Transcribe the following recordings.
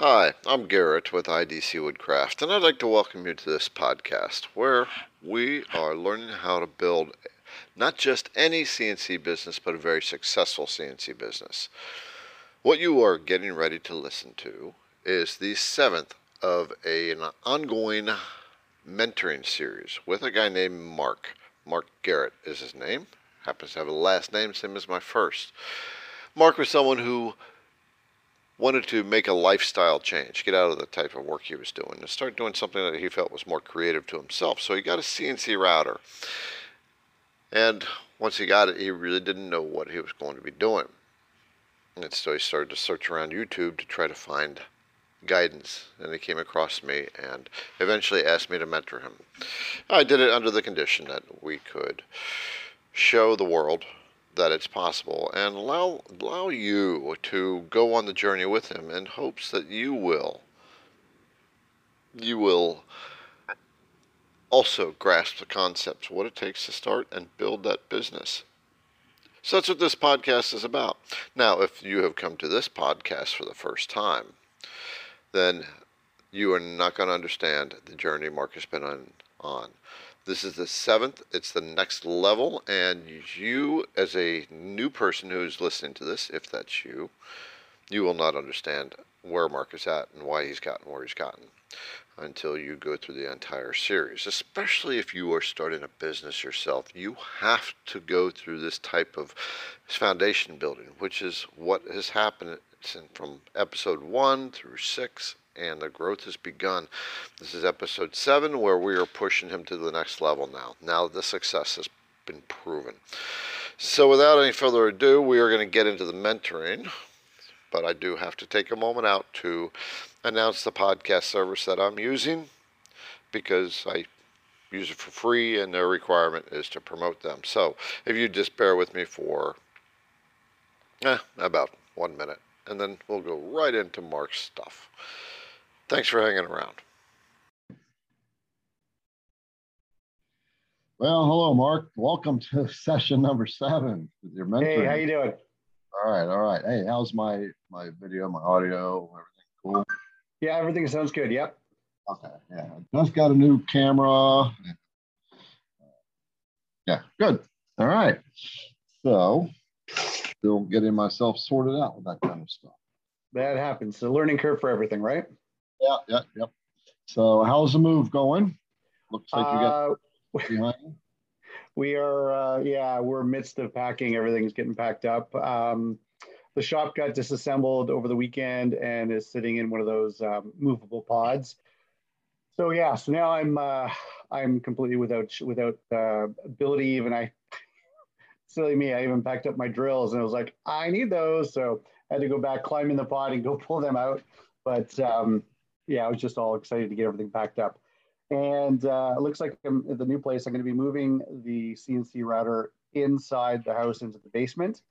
Hi, I'm Garrett with IDC Woodcraft, and I'd like to welcome you to this podcast where we are learning how to build not just any CNC business, but a very successful CNC business. What you are getting ready to listen to is the seventh of a, an ongoing mentoring series with a guy named Mark. Mark Garrett is his name. Happens to have a last name, same as my first. Mark was someone who wanted to make a lifestyle change, get out of the type of work he was doing, and start doing something that he felt was more creative to himself. So he got a CNC router. And once he got it, he really didn't know what he was going to be doing. And so he started to search around YouTube to try to find guidance. And he came across me and eventually asked me to mentor him. I did it under the condition that we could show the world that it's possible and allow allow you to go on the journey with him in hopes that you will you will also grasp the concepts what it takes to start and build that business. So that's what this podcast is about. Now if you have come to this podcast for the first time then you are not going to understand the journey mark has been on on this is the seventh. It's the next level. And you, as a new person who's listening to this, if that's you, you will not understand where Mark is at and why he's gotten where he's gotten until you go through the entire series. Especially if you are starting a business yourself, you have to go through this type of foundation building, which is what has happened from episode one through six and the growth has begun. This is episode seven, where we are pushing him to the next level now. Now the success has been proven. So, without any further ado, we are going to get into the mentoring. But I do have to take a moment out to announce the podcast service that I'm using because I use it for free and their requirement is to promote them. So, if you just bear with me for eh, about one minute, and then we'll go right into Mark's stuff. Thanks for hanging around. Well, hello, Mark. Welcome to session number seven with your mentor. Hey, how you doing? All right, all right. Hey, how's my my video, my audio, everything cool? Yeah, everything sounds good. Yep. Okay. Yeah, just got a new camera. Yeah, good. All right. So, still getting myself sorted out with that kind of stuff. That happens. The learning curve for everything, right? Yeah, yeah, yep. So how's the move going? Looks like you got uh, behind. We are, uh, yeah, we're midst of packing. Everything's getting packed up. Um, the shop got disassembled over the weekend and is sitting in one of those um, movable pods. So yeah, so now I'm uh, I'm completely without without uh, ability. Even I, silly me, I even packed up my drills and I was like, I need those. So I had to go back, climb in the pod, and go pull them out. But um, yeah, I was just all excited to get everything packed up. And uh, it looks like I'm, at the new place, I'm going to be moving the CNC router inside the house into the basement.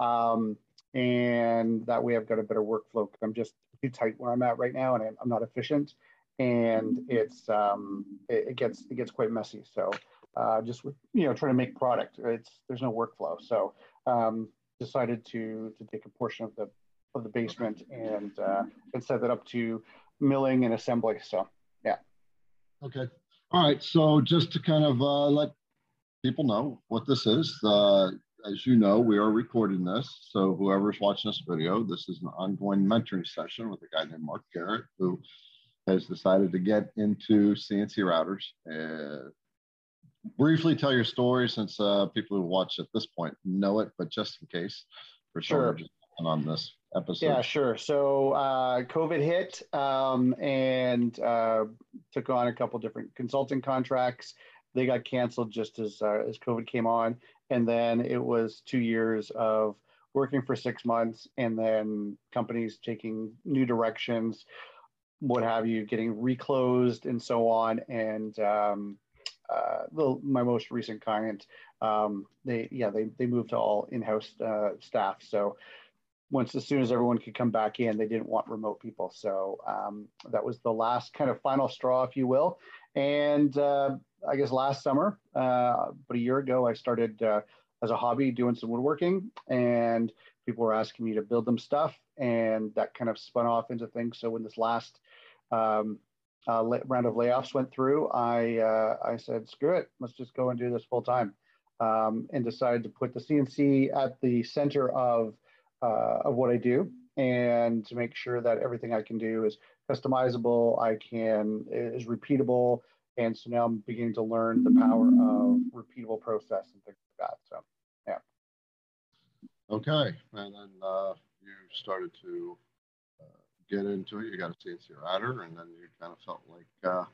Um, and that way I've got a better workflow. I'm just too tight where I'm at right now and I'm not efficient. And it's um, it, it, gets it gets quite messy. So uh, just you know trying to make product, it's there's no workflow. So um, decided to to take a portion of the of the basement and uh, and set that up to milling and assembly. So, yeah. Okay. All right. So, just to kind of uh, let people know what this is, uh, as you know, we are recording this. So, whoever's watching this video, this is an ongoing mentoring session with a guy named Mark Garrett who has decided to get into CNC routers. Uh, briefly tell your story since uh, people who watch at this point know it, but just in case for sure. just on this episode? Yeah, sure. So uh, COVID hit um, and uh, took on a couple different consulting contracts. They got canceled just as uh, as COVID came on, and then it was two years of working for six months, and then companies taking new directions, what have you, getting reclosed and so on, and um, uh, the, my most recent client, um, they yeah they they moved to all in-house uh, staff. So once as soon as everyone could come back in, they didn't want remote people. So um, that was the last kind of final straw, if you will. And uh, I guess last summer, uh, about a year ago, I started uh, as a hobby doing some woodworking and people were asking me to build them stuff, and that kind of spun off into things. So when this last um, uh, round of layoffs went through, I uh, I said, screw it, let's just go and do this full time, um, and decided to put the CNC at the center of uh, of what I do, and to make sure that everything I can do is customizable, I can is repeatable, and so now I'm beginning to learn the power of repeatable process and things like that. So, yeah. Okay, and then uh, you started to get into it. You got a CNC router, and then you kind of felt like uh,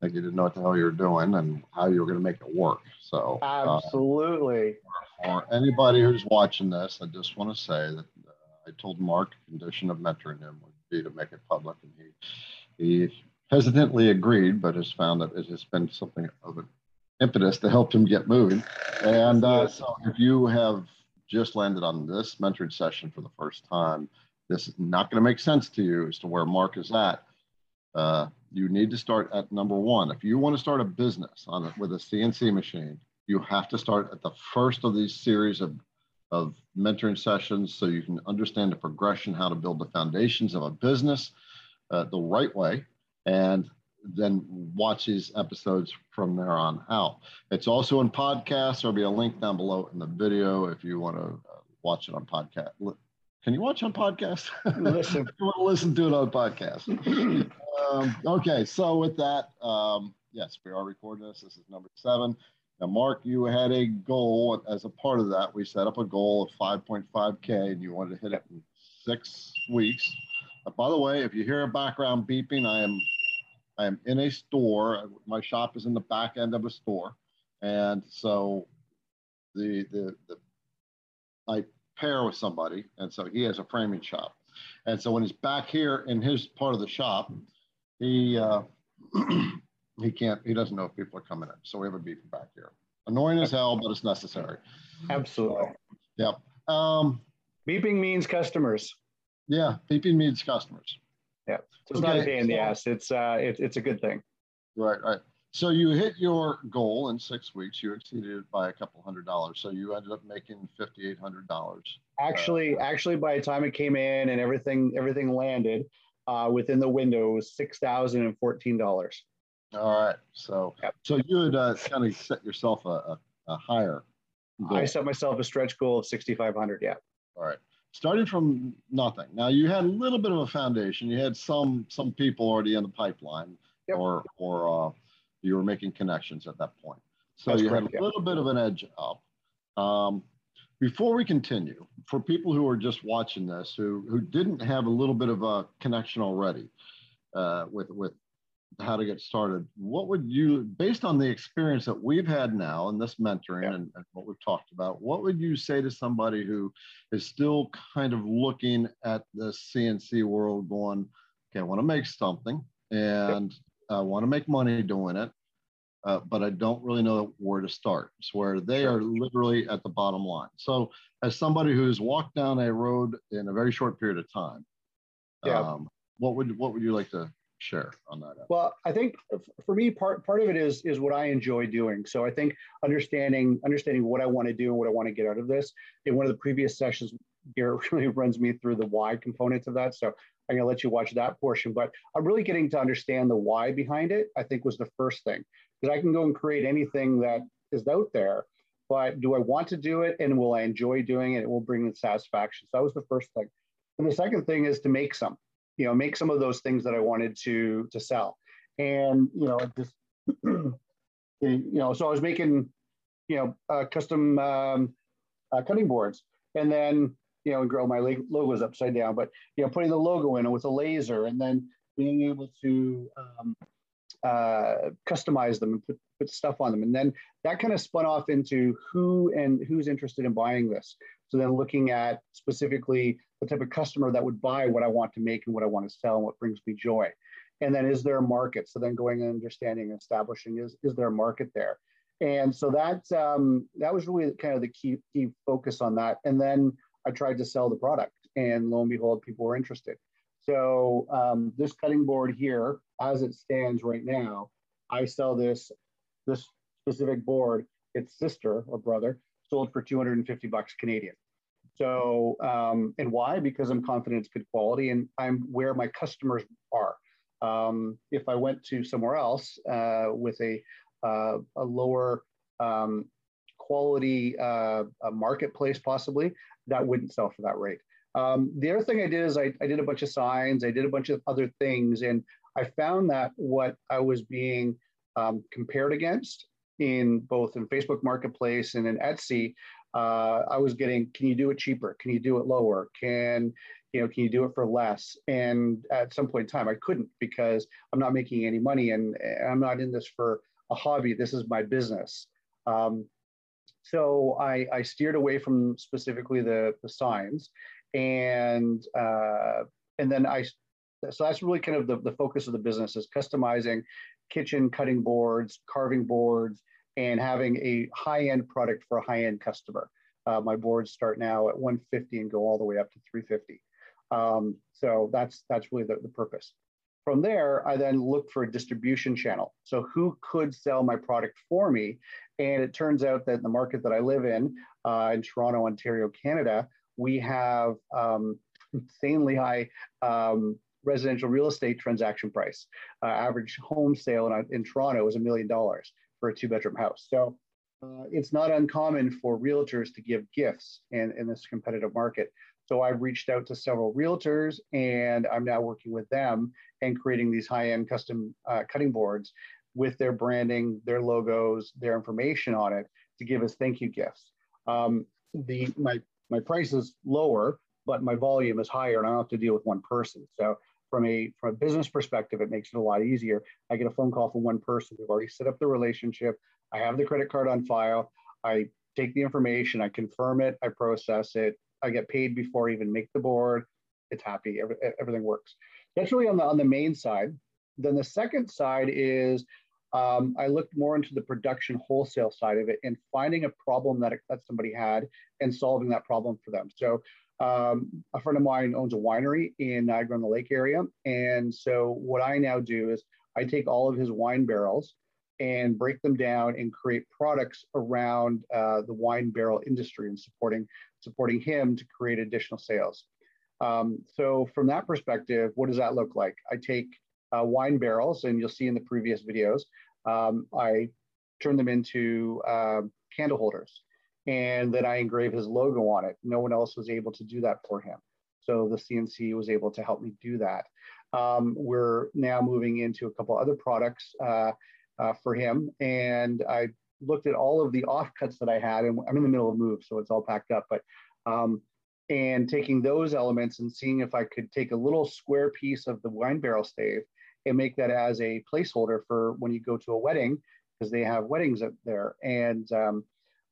like you didn't know what the hell you were doing and how you were going to make it work. So absolutely. Uh, for anybody who's watching this, I just want to say that uh, I told Mark condition of mentoring him would be to make it public, and he he hesitantly agreed, but has found that it has been something of an impetus to help him get moving. And uh, so, if you have just landed on this mentoring session for the first time, this is not going to make sense to you as to where Mark is at. Uh, you need to start at number one. If you want to start a business on it with a CNC machine, you have to start at the first of these series of, of mentoring sessions so you can understand the progression, how to build the foundations of a business uh, the right way, and then watch these episodes from there on out. It's also in podcasts. There'll be a link down below in the video if you want to uh, watch it on podcast can you watch on podcast? Listen. you want to listen to it on podcast. um, okay, so with that, um, yes, we are recording this. This is number seven. Now, Mark, you had a goal as a part of that. We set up a goal of 5.5K and you wanted to hit it in six weeks. Uh, by the way, if you hear a background beeping, I am I am in a store. My shop is in the back end of a store. And so the the, the I pair with somebody. And so he has a framing shop. And so when he's back here in his part of the shop, he uh, he can't, he doesn't know if people are coming in. So we have a beeping back here. Annoying as hell, but it's necessary. Absolutely. Yep. Um, beeping means customers. Yeah, beeping means customers. Yeah. So it's okay. not a pain in the ass. It's uh, it, it's a good thing. Right, right. So you hit your goal in six weeks. You exceeded it by a couple hundred dollars. So you ended up making fifty eight hundred dollars. Actually, uh, actually, by the time it came in and everything everything landed, uh, within the window was six thousand and fourteen dollars. All right. So yep. so you had uh, kind of set yourself a, a, a higher. Goal. I set myself a stretch goal of sixty five hundred. Yeah. All right. Starting from nothing. Now you had a little bit of a foundation. You had some some people already in the pipeline, yep. or or uh, you were making connections at that point. So That's you correct, had a yeah. little bit of an edge up. Um, before we continue, for people who are just watching this, who who didn't have a little bit of a connection already uh, with with how to get started, what would you, based on the experience that we've had now in this mentoring yeah. and, and, what we've talked about, what would you say to somebody who is still kind of looking at the CNC world, going, okay, I want to make something, and I want to make money doing it, uh, but I don't really know where to start. It's where they are literally at the bottom line. So, as somebody who's walked down a road in a very short period of time, yeah. Um, what would what would you like to share on that? Well, I think for me, part part of it is is what I enjoy doing. So I think understanding understanding what I want to do and what I want to get out of this. In one of the previous sessions, Garrett really runs me through the why components of that. So I'm going to let you watch that portion, but I'm really getting to understand the why behind it. I think was the first thing because I can go and create anything that is out there, but do I want to do it and will I enjoy doing it? It will bring the satisfaction. So that was the first thing. And the second thing is to make some, you know, make some of those things that I wanted to to sell. And you know, just you know, so I was making, you know, uh, custom um, uh, cutting boards, and then you know, and grow my logos upside down, but you know, putting the logo in it with a laser and then being able to um, uh, customize them and put, put stuff on them. And then that kind of spun off into who and who's interested in buying this. So then looking at specifically the type of customer that would buy what I want to make and what I want to sell and what brings me joy. And then is there a market? So then going and understanding and establishing is, is there a market there? And so that um, that was really kind of the key key focus on that. And then I tried to sell the product, and lo and behold, people were interested. So um, this cutting board here, as it stands right now, I sell this this specific board. Its sister or brother sold for 250 bucks Canadian. So, um, and why? Because I'm confident it's good quality and I'm where my customers are. Um, if I went to somewhere else uh, with a, uh, a lower um, quality uh, marketplace, possibly, that wouldn't sell for that rate. Um, the other thing I did is I, I did a bunch of signs, I did a bunch of other things, and I found that what I was being um, compared against in both in Facebook Marketplace and in Etsy, uh, I was getting, can you do it cheaper? Can you do it lower? Can you know, can you do it for less? And at some point in time, I couldn't because I'm not making any money and I'm not in this for a hobby. This is my business. Um, so I, I, steered away from specifically the, the signs and uh, and then I so that's really kind of the, the focus of the business is customizing kitchen cutting boards, carving boards, and having a high-end product for a high-end customer. Uh, my boards start now at 150 and go all the way up to 350. Um, so that's that's really the, the purpose. From there, I then looked for a distribution channel. So who could sell my product for me? And it turns out that the market that I live in, uh, in Toronto, Ontario, Canada, we have um, insanely high um, residential real estate transaction price. Uh, average home sale in, in Toronto is a million dollars for a two bedroom house. So uh, it's not uncommon for realtors to give gifts in, in this competitive market. So I've reached out to several realtors and I'm now working with them and creating these high end custom uh, cutting boards with their branding, their logos, their information on it to give as thank you gifts. Um, the my my price is lower, but my volume is higher, and I don't have to deal with one person. So from a from a business perspective, it makes it a lot easier. I get a phone call from one person. We've already set up the relationship. I have the credit card on file. I take the information, I confirm it, I process it, I get paid before I even make the board. It's happy. Every, everything works. That's really on the on the main side. Then the second side is um, I looked more into the production wholesale side of it and finding a problem that, that somebody had and solving that problem for them. So um, a friend of mine owns a winery in Niagara on the Lake area. And so what I now do is I take all of his wine barrels and break them down and create products around uh, the wine barrel industry and supporting supporting him to create additional sales. Um, so from that perspective, what does that look like? I take uh, wine barrels, and you'll see in the previous videos, um, I turn them into uh, candle holders, and then I engrave his logo on it. No one else was able to do that for him. So the CNC was able to help me do that. Um, we're now moving into a couple other products uh, uh, for him, and I looked at all of the offcuts that I had, and I'm in the middle of move, so it's all packed up, but um, and taking those elements and seeing if I could take a little square piece of the wine barrel stave and make that as a placeholder for when you go to a wedding because they have weddings up there. And um,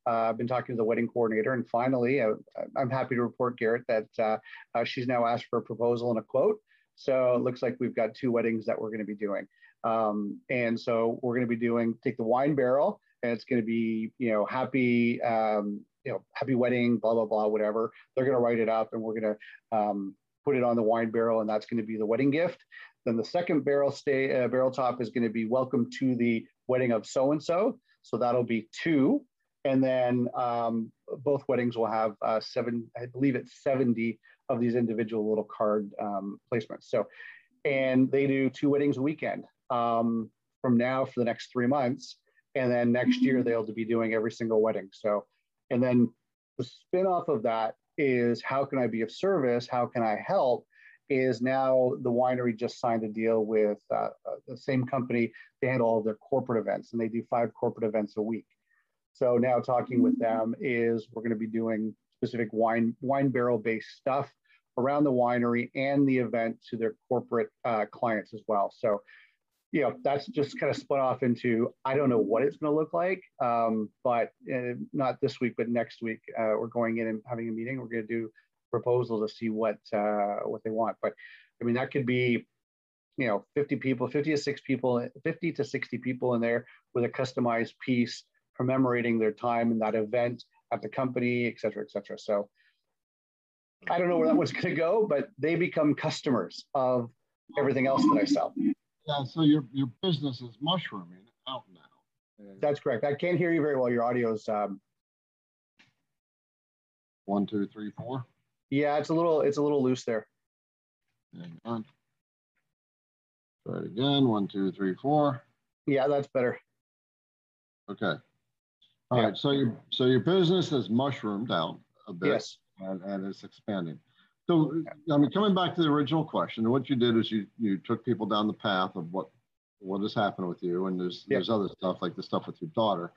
uh, I've been talking to the wedding coordinator, and finally, uh, I'm happy to report, Garrett, that uh, uh, she's now asked for a proposal and a quote. So it looks like we've got two weddings that we're going to be doing. Um, and so we're going to be doing take the wine barrel, and it's going to be you know happy um, you know happy wedding, blah blah blah, whatever. They're going to write it up, and we're going to um, put it on the wine barrel, and that's going to be the wedding gift. Then the second barrel stay uh, barrel top is going to be welcome to the wedding of so and so. So that'll be two. And then um, both weddings will have uh, seven, I believe it's 70 of these individual little card um, placements. So, and they do two weddings a weekend um, from now for the next three months. And then next year they'll be doing every single wedding. So, and then the spin off of that is how can I be of service? How can I help? is now the winery just signed a deal with uh, uh, the same company to handle all their corporate events, and they do five corporate events a week. So now talking with them is we're going to be doing specific wine wine barrel based stuff around the winery and the event to their corporate uh, clients as well. So you know that's just kind of split off into I don't know what it's going to look like, um, but uh, not this week, but next week uh, we're going in and having a meeting. We're going to do proposal to see what uh, what they want. But I mean, that could be you know 50 people 50 to 6 people 50 to 60 people in there with a customized piece commemorating their time in that event at the company et cetera et cetera so i don't know where that was going to go but they become customers of everything else that i sell yeah so your, your business is mushrooming out now that's correct i can't hear you very well your audio is um, one, two, three, four. Yeah, it's a little it's a little loose there. Hang on. Try it again. One, two, three, four. Yeah, that's better. Okay. All Yeah. right. So your so your business has mushroomed out a bit Yes. and, and it's expanding. So I mean, coming back to the original question, what you did is you you took people down the path of what what has happened with you, and there's Yeah. there's other stuff like the stuff with your daughter.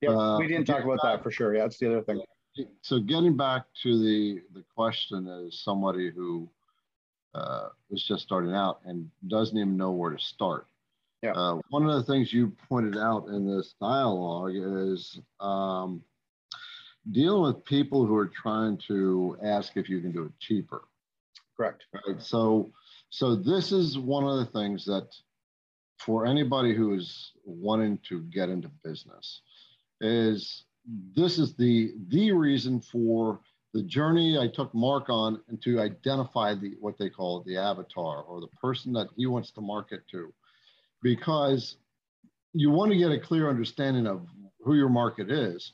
Yeah, Uh, we didn't talk about that for sure. Yeah, that's the other thing. So getting back to the the question as somebody who uh, is just starting out and doesn't even know where to start. Yeah. Uh, one of the things you pointed out in this dialogue is um, dealing with people who are trying to ask if you can do it cheaper. Correct. Right. So, so this is one of the things that for anybody who is wanting to get into business is this is the the reason for the journey I took Mark on and to identify the what they call the avatar or the person that he wants to market to, because you want to get a clear understanding of who your market is.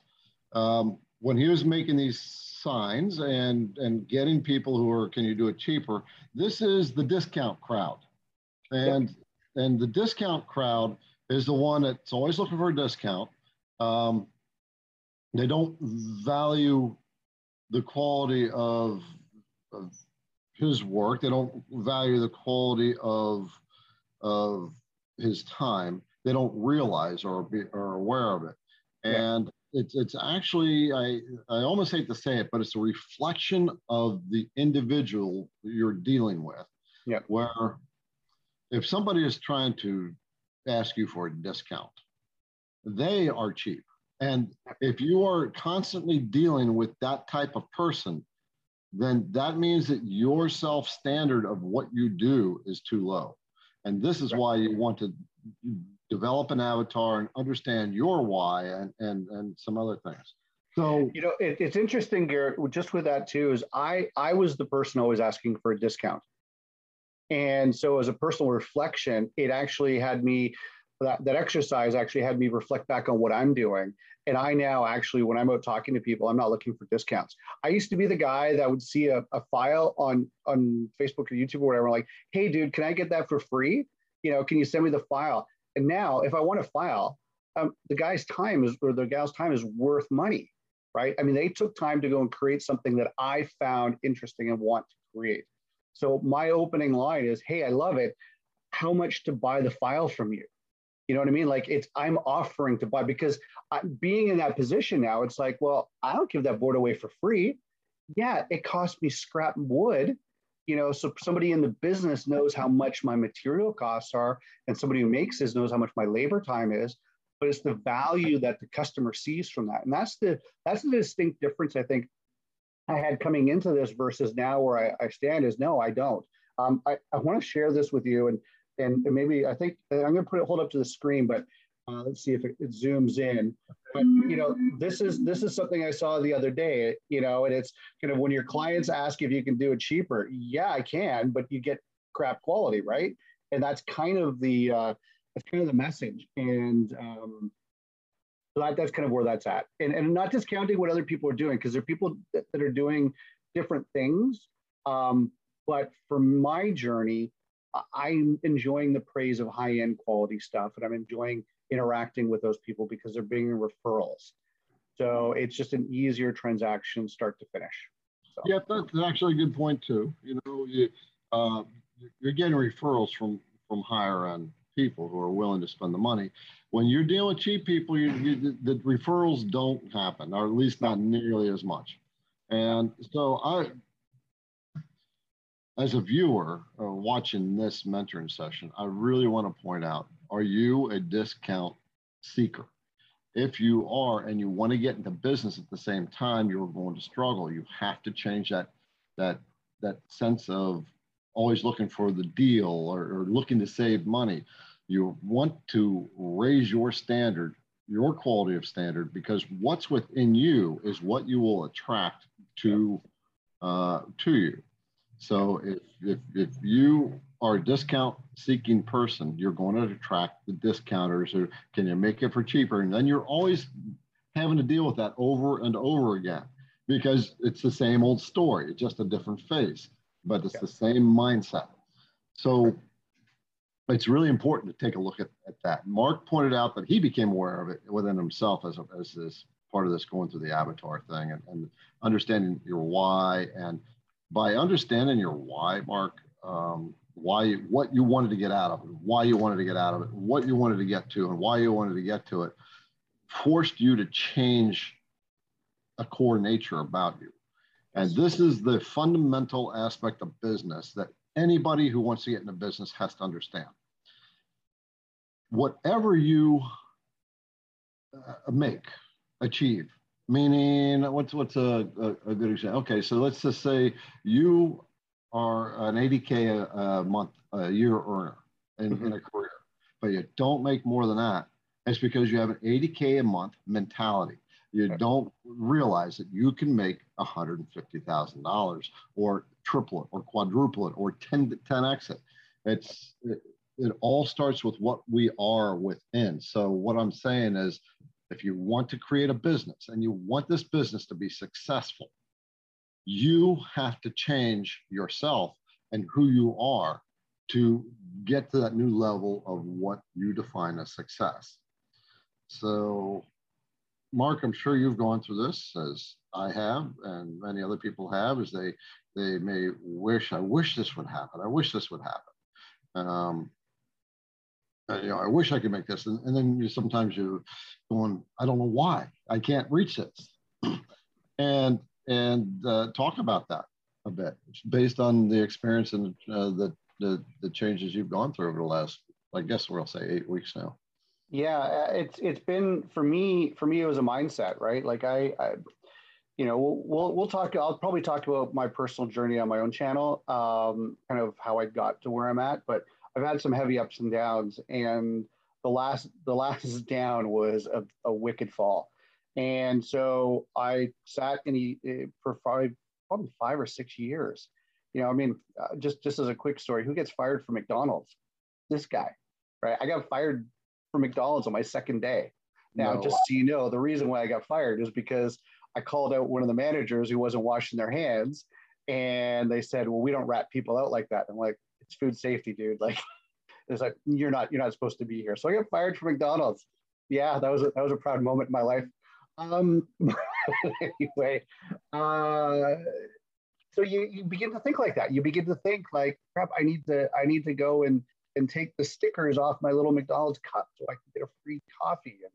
Um, when he was making these signs and and getting people who are can you do it cheaper, this is the discount crowd, and and the discount crowd is the one that's always looking for a discount. Um, they don't value the quality of, of his work. They don't value the quality of of his time. They don't realize or be or aware of it. Yeah. And it's it's actually I I almost hate to say it, but it's a reflection of the individual you're dealing with. Yeah. Where if somebody is trying to ask you for a discount, they are cheap. And if you are constantly dealing with that type of person, then that means that your self standard of what you do is too low. And this is why you want to develop an avatar and understand your why and, and, and some other things. So, You know, it, it's interesting, Garrett. Just with that too, is I I was the person always asking for a discount, and so as a personal reflection, it actually had me that that exercise actually had me reflect back on what I'm doing. And I now actually, when I'm out talking to people, I'm not looking for discounts. I used to be the guy that would see a, a file on on Facebook or YouTube or whatever, like, hey, dude, can I get that for free? You know, can you send me the file? And now, if I want a file, um, the guy's time is or the gal's time is worth money right? I mean, they took time to go and create something that I found interesting and want to create. So my opening line is, "Hey, I love it. How much to buy the file from you?" You know what I mean? Like it's I'm offering to buy because I, being in that position now, it's like, well, I don't give that board away for free. Yeah, it cost me scrap wood. You know, so somebody in the business knows how much my material costs are, and somebody who makes this knows how much my labor time is but it's the value that the customer sees from that. And that's the that's the distinct difference I think I had coming into this versus now where I, I stand is no, I don't. Um, I, I want to share this with you and and maybe I think I'm going to put it hold up to the screen, but uh, let's see if it, it zooms in. But you know, this is this is something I saw the other day. You know, and it's kind of when your clients ask if you can do it cheaper. Yeah, I can, but you get crap quality, right? And that's kind of the uh, that's kind of the message. And um, that, that's kind of where that's at. And, and not discounting what other people are doing, because there are people that, that are doing different things. Um, but for my journey, I'm enjoying the praise of high end quality stuff. And I'm enjoying interacting with those people because they're being referrals. So it's just an easier transaction start to finish. So, yeah, that's actually a good point too. You know, you, uh, you're getting referrals from from higher end people who are willing to spend the money. When you're dealing with cheap people, you, you, the referrals don't happen, or at least not nearly as much. And so I, as a viewer uh, watching this mentoring session, I really want to point out, are you a discount seeker? If you are and you want to get into business at the same time, you're going to struggle. You have to change that that that sense of always looking for the deal or, or looking to save money. You want to raise your standard, your quality of standard, because what's within you is what you will attract to uh, to you. So if, if if you are a discount seeking person, you're going to attract the discounters or can you make it for cheaper? And then you're always having to deal with that over and over again. because it's the same old story, just a different face, but it's the same mindset. So it's really important to take a look at, at that. Mark pointed out that he became aware of it within himself as, a, as this part of this going through the avatar thing and, and understanding your why. And by understanding your why, Mark, um, why what you wanted to get out of it, why you wanted to get out of it, what you wanted to get to, and why you wanted to get to it, forced you to change a core nature about you. And this is the fundamental aspect of business that anybody who wants to get into business has to understand. Whatever you uh, make, achieve, meaning what's what's a, a, a, good example? Okay, so let's just say you are an 80k a, a month a year earner in, mm-hmm. in a career, but you don't make more than that. It's because you have an 80k a month mentality you don't realize that you can make $150,000 or triple it or quadruple it or 10, 10x it. It's, it, it all starts with what we are within. So, what I'm saying is, if you want to create a business and you want this business to be successful, you have to change yourself and who you are to get to that new level of what you define as success. So, Mark, I'm sure you've gone through this as I have, and many other people have, as they they may wish, I wish this would happen. I wish this would happen. Um, uh, you know, I wish I could make this, and, and then you sometimes you're going, I don't know why I can't reach this, and and uh, talk about that a bit based on the experience and uh, the, the the changes you've gone through over the last, I guess we'll say eight weeks now. Yeah, uh, it's it's been for me. For me, it was a mindset, right? Like I, I you know, we'll, we'll, we'll talk. I'll probably talk about my personal journey on my own channel, um, kind of how I got to where I'm at. But I've had some heavy ups and downs, and the last the last down was a, a wicked fall, and so I sat in a, for five probably five or six years. You know, I mean, uh, just just as a quick story, who gets fired from McDonald's? This guy, right? I got fired for McDonald's on my second day. Now, no. just so you know, the reason why I got fired is because I called out one of the managers who wasn't washing their hands, and they said, "Well, we don't rat people out like that." I'm like, "It's food safety, dude. Like, it's like you're not you're not supposed to be here." So I got fired from McDonald's. Yeah, that was a, that was a proud moment in my life. Um, anyway, uh, so you you begin to think like that. You begin to think like, "Crap, I need to I need to go and and take the stickers off my little McDonald's cup so I can get a free coffee and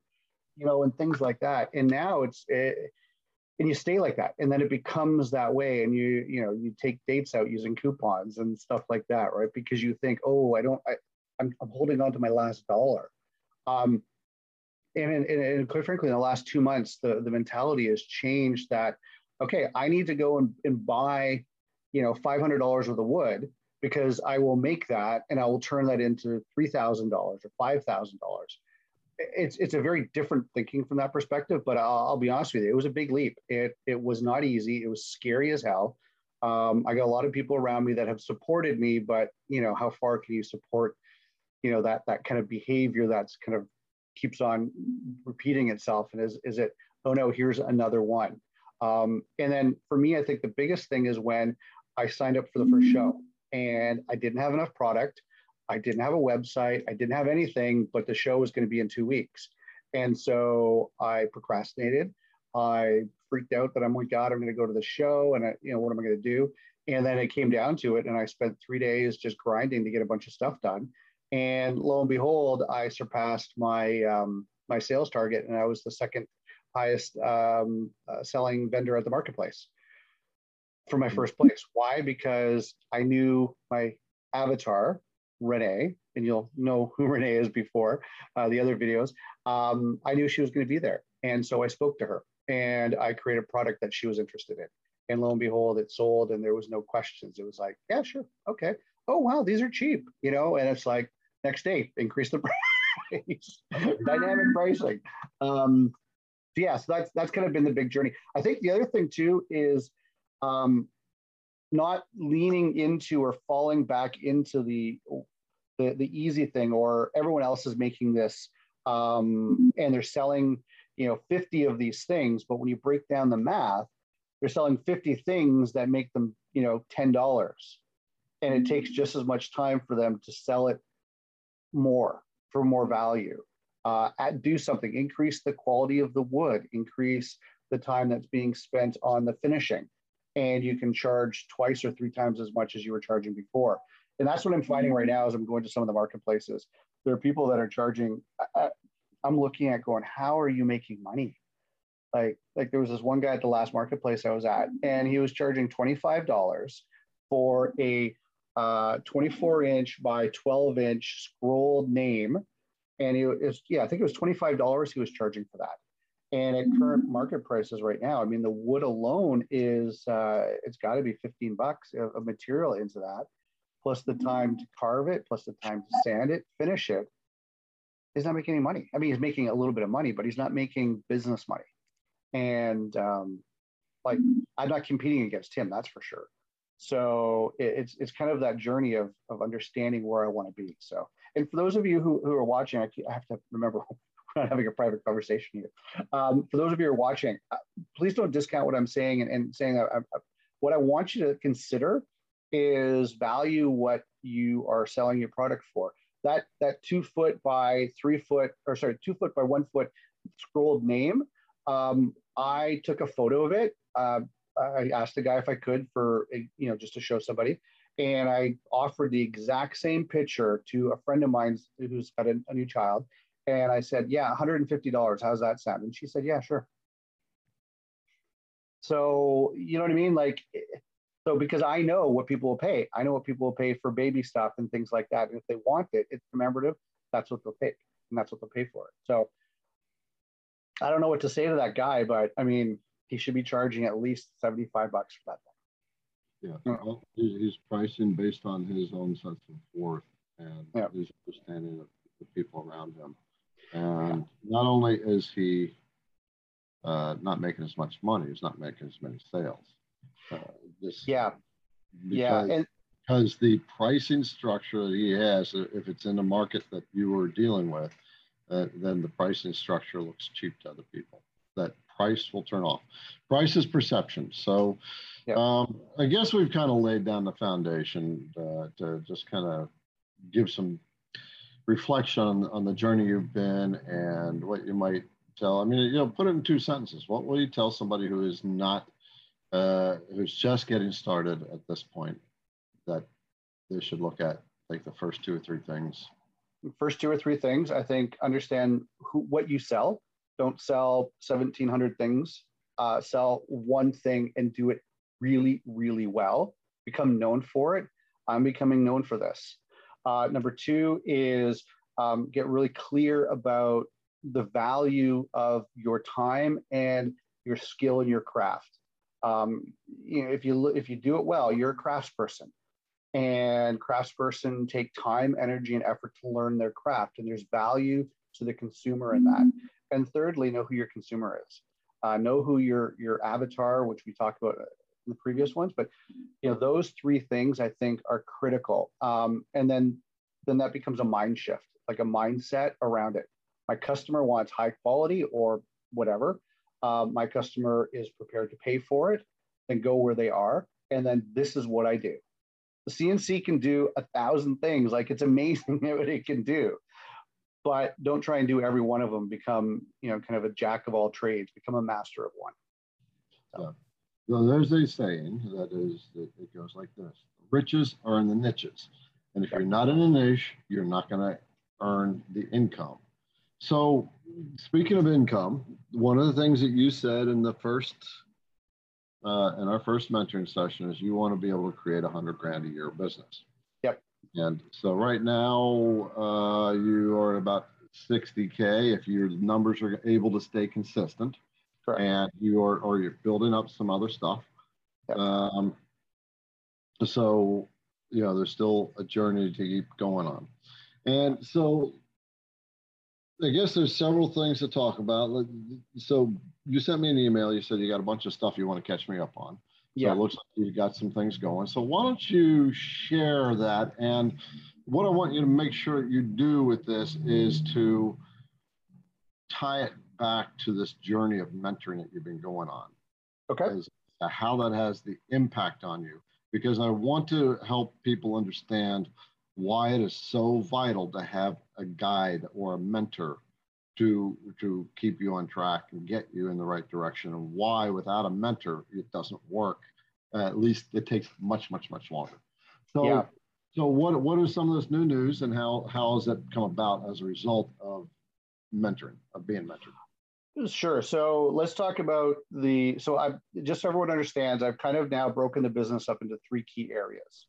you know and things like that. And now it's it, and you stay like that and then it becomes that way and you you know you take dates out using coupons and stuff like that right because you think oh i don't i i'm, I'm holding on to my last dollar um and, and, and quite frankly in the last two months the, the mentality has changed that okay i need to go and, and buy you know $500 worth of wood because I will make that and I will turn that into $3,000 or $5,000. It's, it's a very different thinking from that perspective, but I'll, I'll, be honest with you, it was a big leap. It, it was not easy. It was scary as hell. Um, I got a lot of people around me that have supported me, but you know, how far can you support, you know, that, that kind of behavior that's kind of keeps on repeating itself. And is, is it, oh no, here's another one. Um, and then for me, I think the biggest thing is when I signed up for the first show and I didn't have enough product. I didn't have a website. I didn't have anything, but the show was going to be in two weeks. And so I procrastinated. I freaked out that I'm, oh God, I'm going to go to the show and I, you know, what am I going to do? And then it came down to it. And I spent three days just grinding to get a bunch of stuff done. And lo and behold, I surpassed my, um, my sales target and I was the second highest um, uh, selling vendor at the marketplace for my mm. first place. Why? Because I knew my avatar, Renee, and you'll know who Renee is before uh, the other videos. Um, I knew she was going to be there. And so I spoke to her and I created a product that she was interested in. And lo and behold, it sold and there was no questions. It was like, yeah, sure. Okay. Oh, wow, these are cheap, you know? And it's like, next day, increase the price, dynamic pricing. Um, yeah, so that's that's kind of been the big journey. I think the other thing too is um, not leaning into or falling back into the, the, the easy thing or everyone else is making this um, and they're selling you know 50 of these things but when you break down the math they're selling 50 things that make them, you know, $10. And it takes just as much time for them to sell it more for more value. Uh, at, do something, increase the quality of the wood, increase the time that's being spent on the finishing. And you can charge twice or three times as much as you were charging before. And that's what I'm finding right now as I'm going to some of the marketplaces. There are people that are charging. I, I'm looking at going, how are you making money? Like, like there was this one guy at the last marketplace I was at, and he was charging $25 for a uh, 24 inch by 12 inch scrolled name. And it was, yeah, I think it was $25 he was charging for that. And at current market prices right now, I mean, the wood alone is, uh, it's got to be 15 bucks of, of material into that, plus the time to carve it, plus the time to sand it, finish it. He's not making any money. I mean, he's making a little bit of money, but he's not making business money. And um, like, I'm not competing against him, that's for sure. So it's it's kind of that journey of of understanding where I want to be. So, and for those of you who, who are watching, I, have to remember not having a private conversation here. Um, for those of you who are watching, uh, please don't discount what I'm saying and, and saying uh, uh, what I want you to consider is value what you are selling your product for. That that two foot by three foot, or sorry, two foot by one foot scrolled name. Um, I took a photo of it. Uh, I asked the guy if I could for, you know, just to show somebody. And I offered the exact same picture to a friend of mine who's got a, a new child. And I said, yeah, $150. How's that sound? And she said, yeah, sure. So, you know what I mean? Like, so because I know what people will pay, I know what people will pay for baby stuff and things like that. And if they want it, it's commemorative, that's what they'll pay. And that's what they'll pay for it. So I don't know what to say to that guy, but I mean, he should be charging at least 75 bucks for that thing. Yeah, well, he's pricing based on his own sense of worth and yeah. his understanding of the people around him. And not only is he uh, not making as much money, he's not making as many sales. Uh, this, yeah, because, yeah, and because the pricing structure that he has, if it's in the market that you are dealing with, uh, then the pricing structure looks cheap to other people. That price will turn off. Price is perception. So yep. um, I guess we've kind of laid down the foundation uh, to just kind of give some reflection on, on the journey you've been and what you might tell. I mean, you know, put it in two sentences. What will you tell somebody who is not, uh, who's just getting started at this point that they should look at, like the first two or three things? First two or three things, I think understand who, what you sell don't sell 1700 things uh, sell one thing and do it really really well become known for it i'm becoming known for this uh, number two is um, get really clear about the value of your time and your skill and your craft. Um, you know, if you if you do it well you're a craftsperson. And craftsperson take time energy and effort to learn their craft and there's value to the consumer in that. And thirdly, know who your consumer is. Uh, know who your your avatar, which we talked about the previous ones, but you know those three things I think are critical. Um, and then then that becomes a mind shift, like a mindset around it. My customer wants high quality or whatever. Uh, my customer is prepared to pay for it and go where they are. And then this is what I do. The CNC can do a thousand things. Like it's amazing what it can do but don't try and do every one of them become you know kind of a jack of all trades become a master of one so. So there's a saying that is that it goes like this riches are in the niches and if you're not in a niche you're not going to earn the income so speaking of income one of the things that you said in the first uh, in our first mentoring session is you want to be able to create a hundred grand a year business Yep. and so right now, uh, you are at about 60K if your numbers are able to stay consistent. Correct. And you are, or you're building up some other stuff. Yep. Um, so, you know, there's still a journey to keep going on. And so I guess there's several things to talk about. So you sent me an email. You said you got a bunch of stuff you want to catch me up on. So yeah. it looks like you've got some things going. So why don't you share that? And what I want you to make sure you do with this is to tie it back to this journey of mentoring that you've been going on. Okay. As how that has the impact on you, because I want to help people understand why it is so vital to have a guide or a mentor to to keep you on track and get you in the right direction and why without a mentor it doesn't work uh, at least it takes much much much longer so yeah. so what what are some of this new news and how how has it come about as a result of mentoring of being mentored. Sure. So let's talk about the so i just so everyone understands i've kind of now broken the business up into three key areas.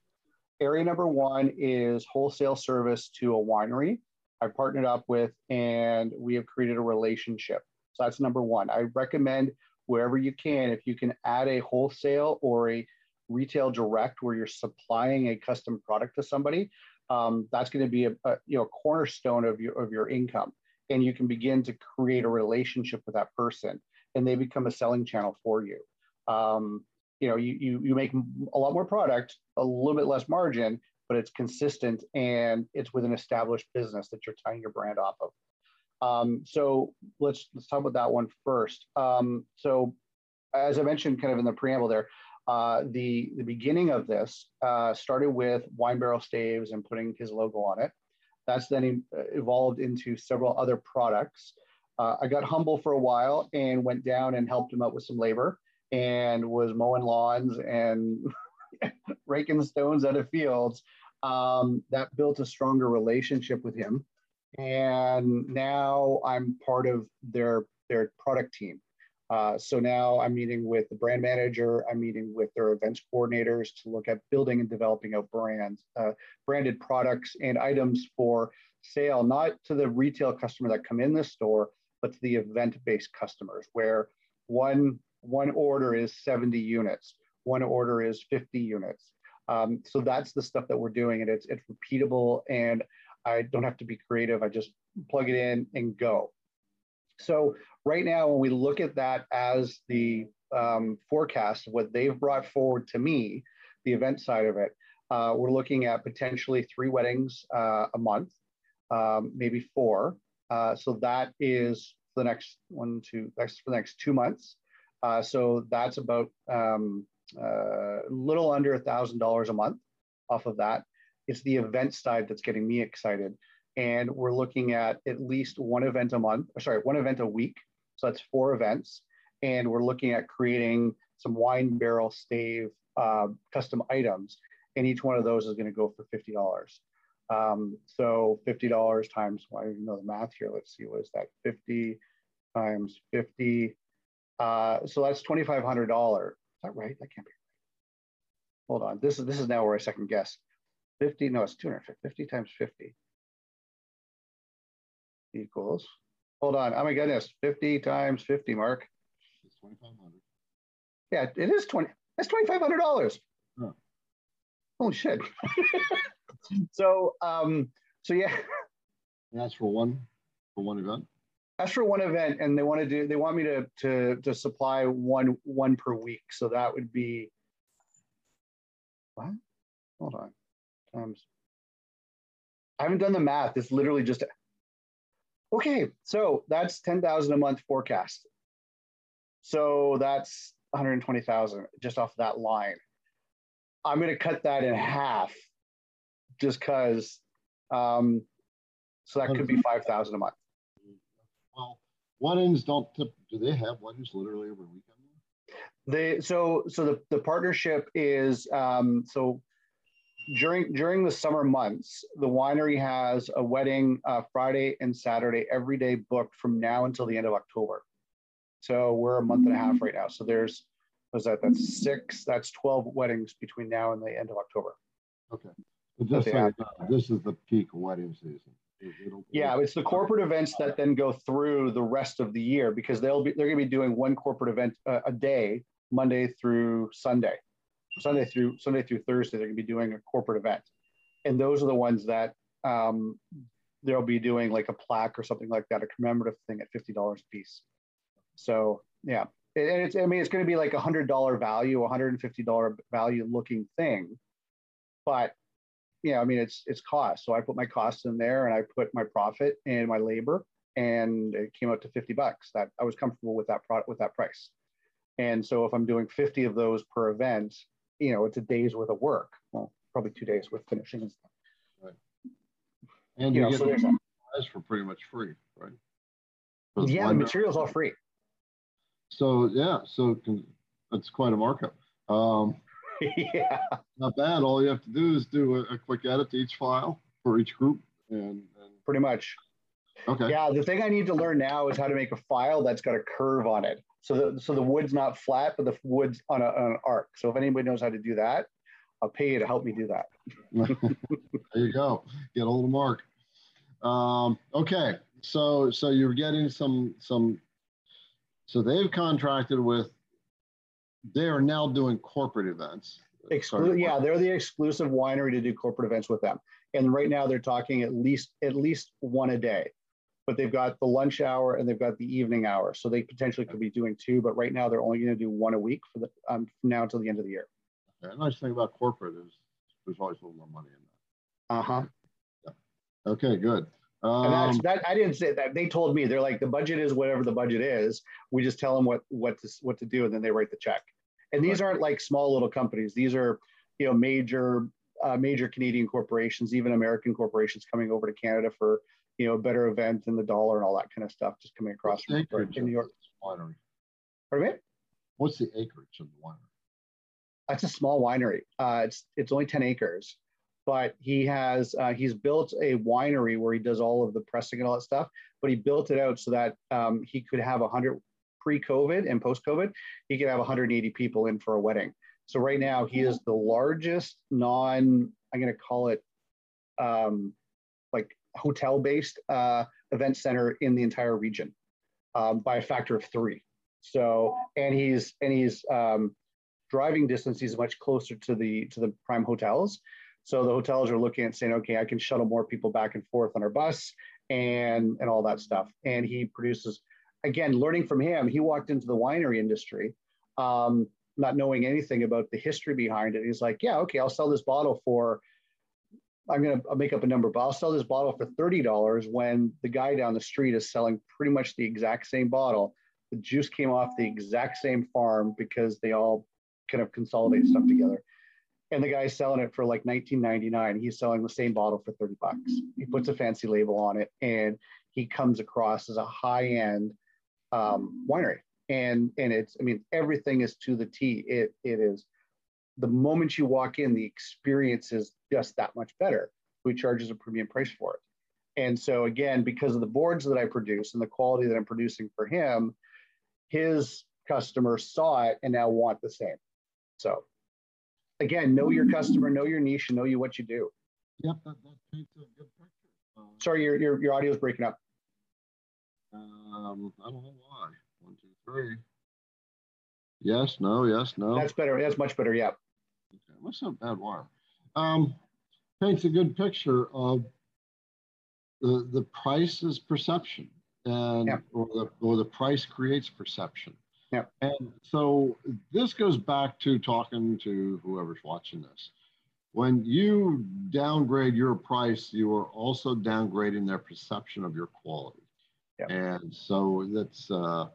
Area number one is wholesale service to a winery. I partnered up with, and we have created a relationship. So that's number one. I recommend wherever you can, if you can add a wholesale or a retail direct where you're supplying a custom product to somebody, um, that's going to be a, a, you know cornerstone of your of your income, and you can begin to create a relationship with that person, and they become a selling channel for you. Um, you know, you, you you make a lot more product, a little bit less margin, but it's consistent and it's with an established business that you're tying your brand off of. Um, so let's let's talk about that one first. Um, so as I mentioned, kind of in the preamble there, uh, the the beginning of this uh, started with wine barrel staves and putting his logo on it. That's then evolved into several other products. Uh, I got humble for a while and went down and helped him out with some labor and was mowing lawns and raking stones out of fields um, that built a stronger relationship with him. And now I'm part of their their product team. Uh, so now I'm meeting with the brand manager. I'm meeting with their events coordinators to look at building and developing out brands, uh, branded products and items for sale, not to the retail customer that come in the store, but to the event-based customers, where one one order is 70 units, one order is 50 units, um, so that's the stuff that we're doing, and it's it's repeatable, and I don't have to be creative. I just plug it in and go. So right now, when we look at that as the um, forecast, what they've brought forward to me, the event side of it, uh, we're looking at potentially three weddings uh, a month, um, maybe four. Uh, so that is the next one, two, that's for the next two months. Uh, so that's about um, a little under a thousand dollars a month off of that. It's the event side that's getting me excited. And we're looking at at least one event a month, sorry, one event a week. So that's four events. And we're looking at creating some wine barrel stave uh, custom items. And each one of those is going to go for $50. Um, so $50 times, well, I don't know the math here. Let's see, what is that? 50 times 50. Uh, so that's $2,500 Is that right? That can't be right. Hold on. This is this is now where I second guess. 50, no, it's 250. 50 times 50 equals. Hold on. Oh my goodness. 50 times 50, Mark. It's 2500 Yeah, it is 20. That's $2,500. Huh. Holy shit. so, um, so yeah. And that's for one, for one event? that's for one event and they want to do they want me to to to supply one one per week so that would be what hold on times i haven't done the math it's literally just okay so that's 10000 a month forecast. So that's 120000 just off that line. I'm going to cut that in half just because um, so that could be 5000 a month. Well, weddings don't tip, do they have weddings literally every weekend? They so so the, the partnership is um, so during during the summer months, the winery has a wedding uh, Friday and Saturday every day booked from now until the end of October. So we're a month and a half right now. So there's was that that's six that's twelve weddings between now and the end of October. Okay, just so this is the peak wedding season. Yeah, it's the corporate events that then go through the rest of the year because they'll be they're going to be doing one corporate event uh, a day, Monday through Sunday, Sunday through Sunday through Thursday. They're going to be doing a corporate event, and those are the ones that um, they'll be doing like a plaque or something like that, a commemorative thing at fifty dollars a piece. So yeah, and it's I mean it's going to be like a hundred dollar value, a hundred and fifty dollar value looking thing, but yeah, I mean, it's it's cost. So I put my costs in there, and I put my profit and my labor, and it came out to fifty bucks. That I was comfortable with that product with that price. And so if I'm doing 50 of those per event, you know, it's a day's worth of work. Well, probably two days with finishing and stuff. Right. And You you, know, get so the there's for pretty much free, right? Yeah, the material's all free. So yeah, so can, that's quite a markup. Um, yeah. not bad. All you have to do is do a, a quick edit to each file for each group, and, and Pretty much. okay, Yeah, the thing I need to learn now is how to make a file that's got a curve on it. So the so the wood's not flat, but the wood's on, a, on an arc. So if anybody knows how to do that, I'll pay you to help me do that. there you go. Get a little mark. Um, okay, so so you're getting some some. So they've contracted with. They are now doing corporate events. Exclu- yeah, they're the exclusive winery to do corporate events with them. And right now they're talking at least at least one a day. But they've got the lunch hour and they've got the evening hour. So they potentially could be doing two, but right now they're only going to do one a week for the um, from now until the end of the year. The nice thing about corporate is there's always a little more money in that. Uh-huh. that. Okay, good. And that's Um, that I didn't say that. They told me they're like the budget is whatever the budget is. We just tell them what what to what to do and then they write the check. And these aren't like small little companies. These are, you know, major uh, major Canadian corporations, even American corporations coming over to Canada for, you know, a better event and the dollar and all that kind of stuff just coming across from acreage in New York. winery? Pardon me? What's the acreage of the winery? That's a small winery. Uh, it's it's only 10 acres, but he has uh, he's built a winery where he does all of the pressing and all that stuff. But he built it out so that um, he could have 100 pre-COVID and post-COVID, he could have 180 people in for a wedding. So right now he is the largest non I'm going to call it um, like hotel-based uh, event center in the entire region um, by a factor of three. So and he's and he's um, driving distance, he's much closer to the to the prime hotels. So the hotels are looking at saying, okay, I can shuttle more people back and forth on our bus and and all that stuff. And he produces, again, learning from him. He walked into the winery industry, um, not knowing anything about the history behind it. He's like, yeah, okay, I'll sell this bottle for. I'm gonna make up a number, but I'll sell this bottle for thirty dollars when the guy down the street is selling pretty much the exact same bottle. The juice came off the exact same farm because they all kind of consolidate stuff together. And the guy's selling it for like 19.99. He's selling the same bottle for 30 bucks. He puts a fancy label on it, and he comes across as a high-end um, winery. And and it's I mean everything is to the T. It it is the moment you walk in, the experience is just that much better. He charges a premium price for it. And so again, because of the boards that I produce and the quality that I'm producing for him, his customers saw it and now want the same. So again, know your customer, know your niche, and know you what you do. Yep, that, that paints a good picture. Uh, Sorry, your your, your audio is breaking up. Um, I don't know why. One, two, three. Yes, no, yes, no. That's better. That's much better. Yeah. What's a bad wire? Um, paints a good picture of the the price is perception, and Yeah. or the or the price creates perception. Yeah. And so this goes back to talking to whoever's watching this. When you downgrade your price, you are also downgrading their perception of your quality. Yeah. And so that's uh,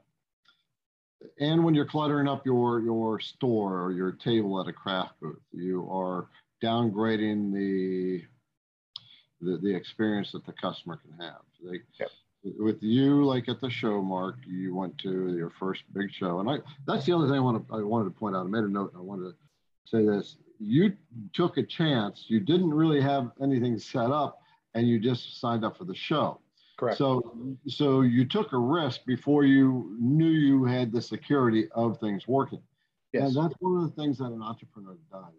and when you're cluttering up your your store or your table at a craft booth, you are downgrading the the, the experience that the customer can have. They, Yep. With you, like at the show, Mark, you went to your first big show, and I that's the other thing I want to I wanted to point out. I made a note. And I wanted to say this. You took a chance. You didn't really have anything set up, and you just signed up for the show. Correct. So, so you took a risk before you knew you had the security of things working. yes. And that's one of the things that an entrepreneur does.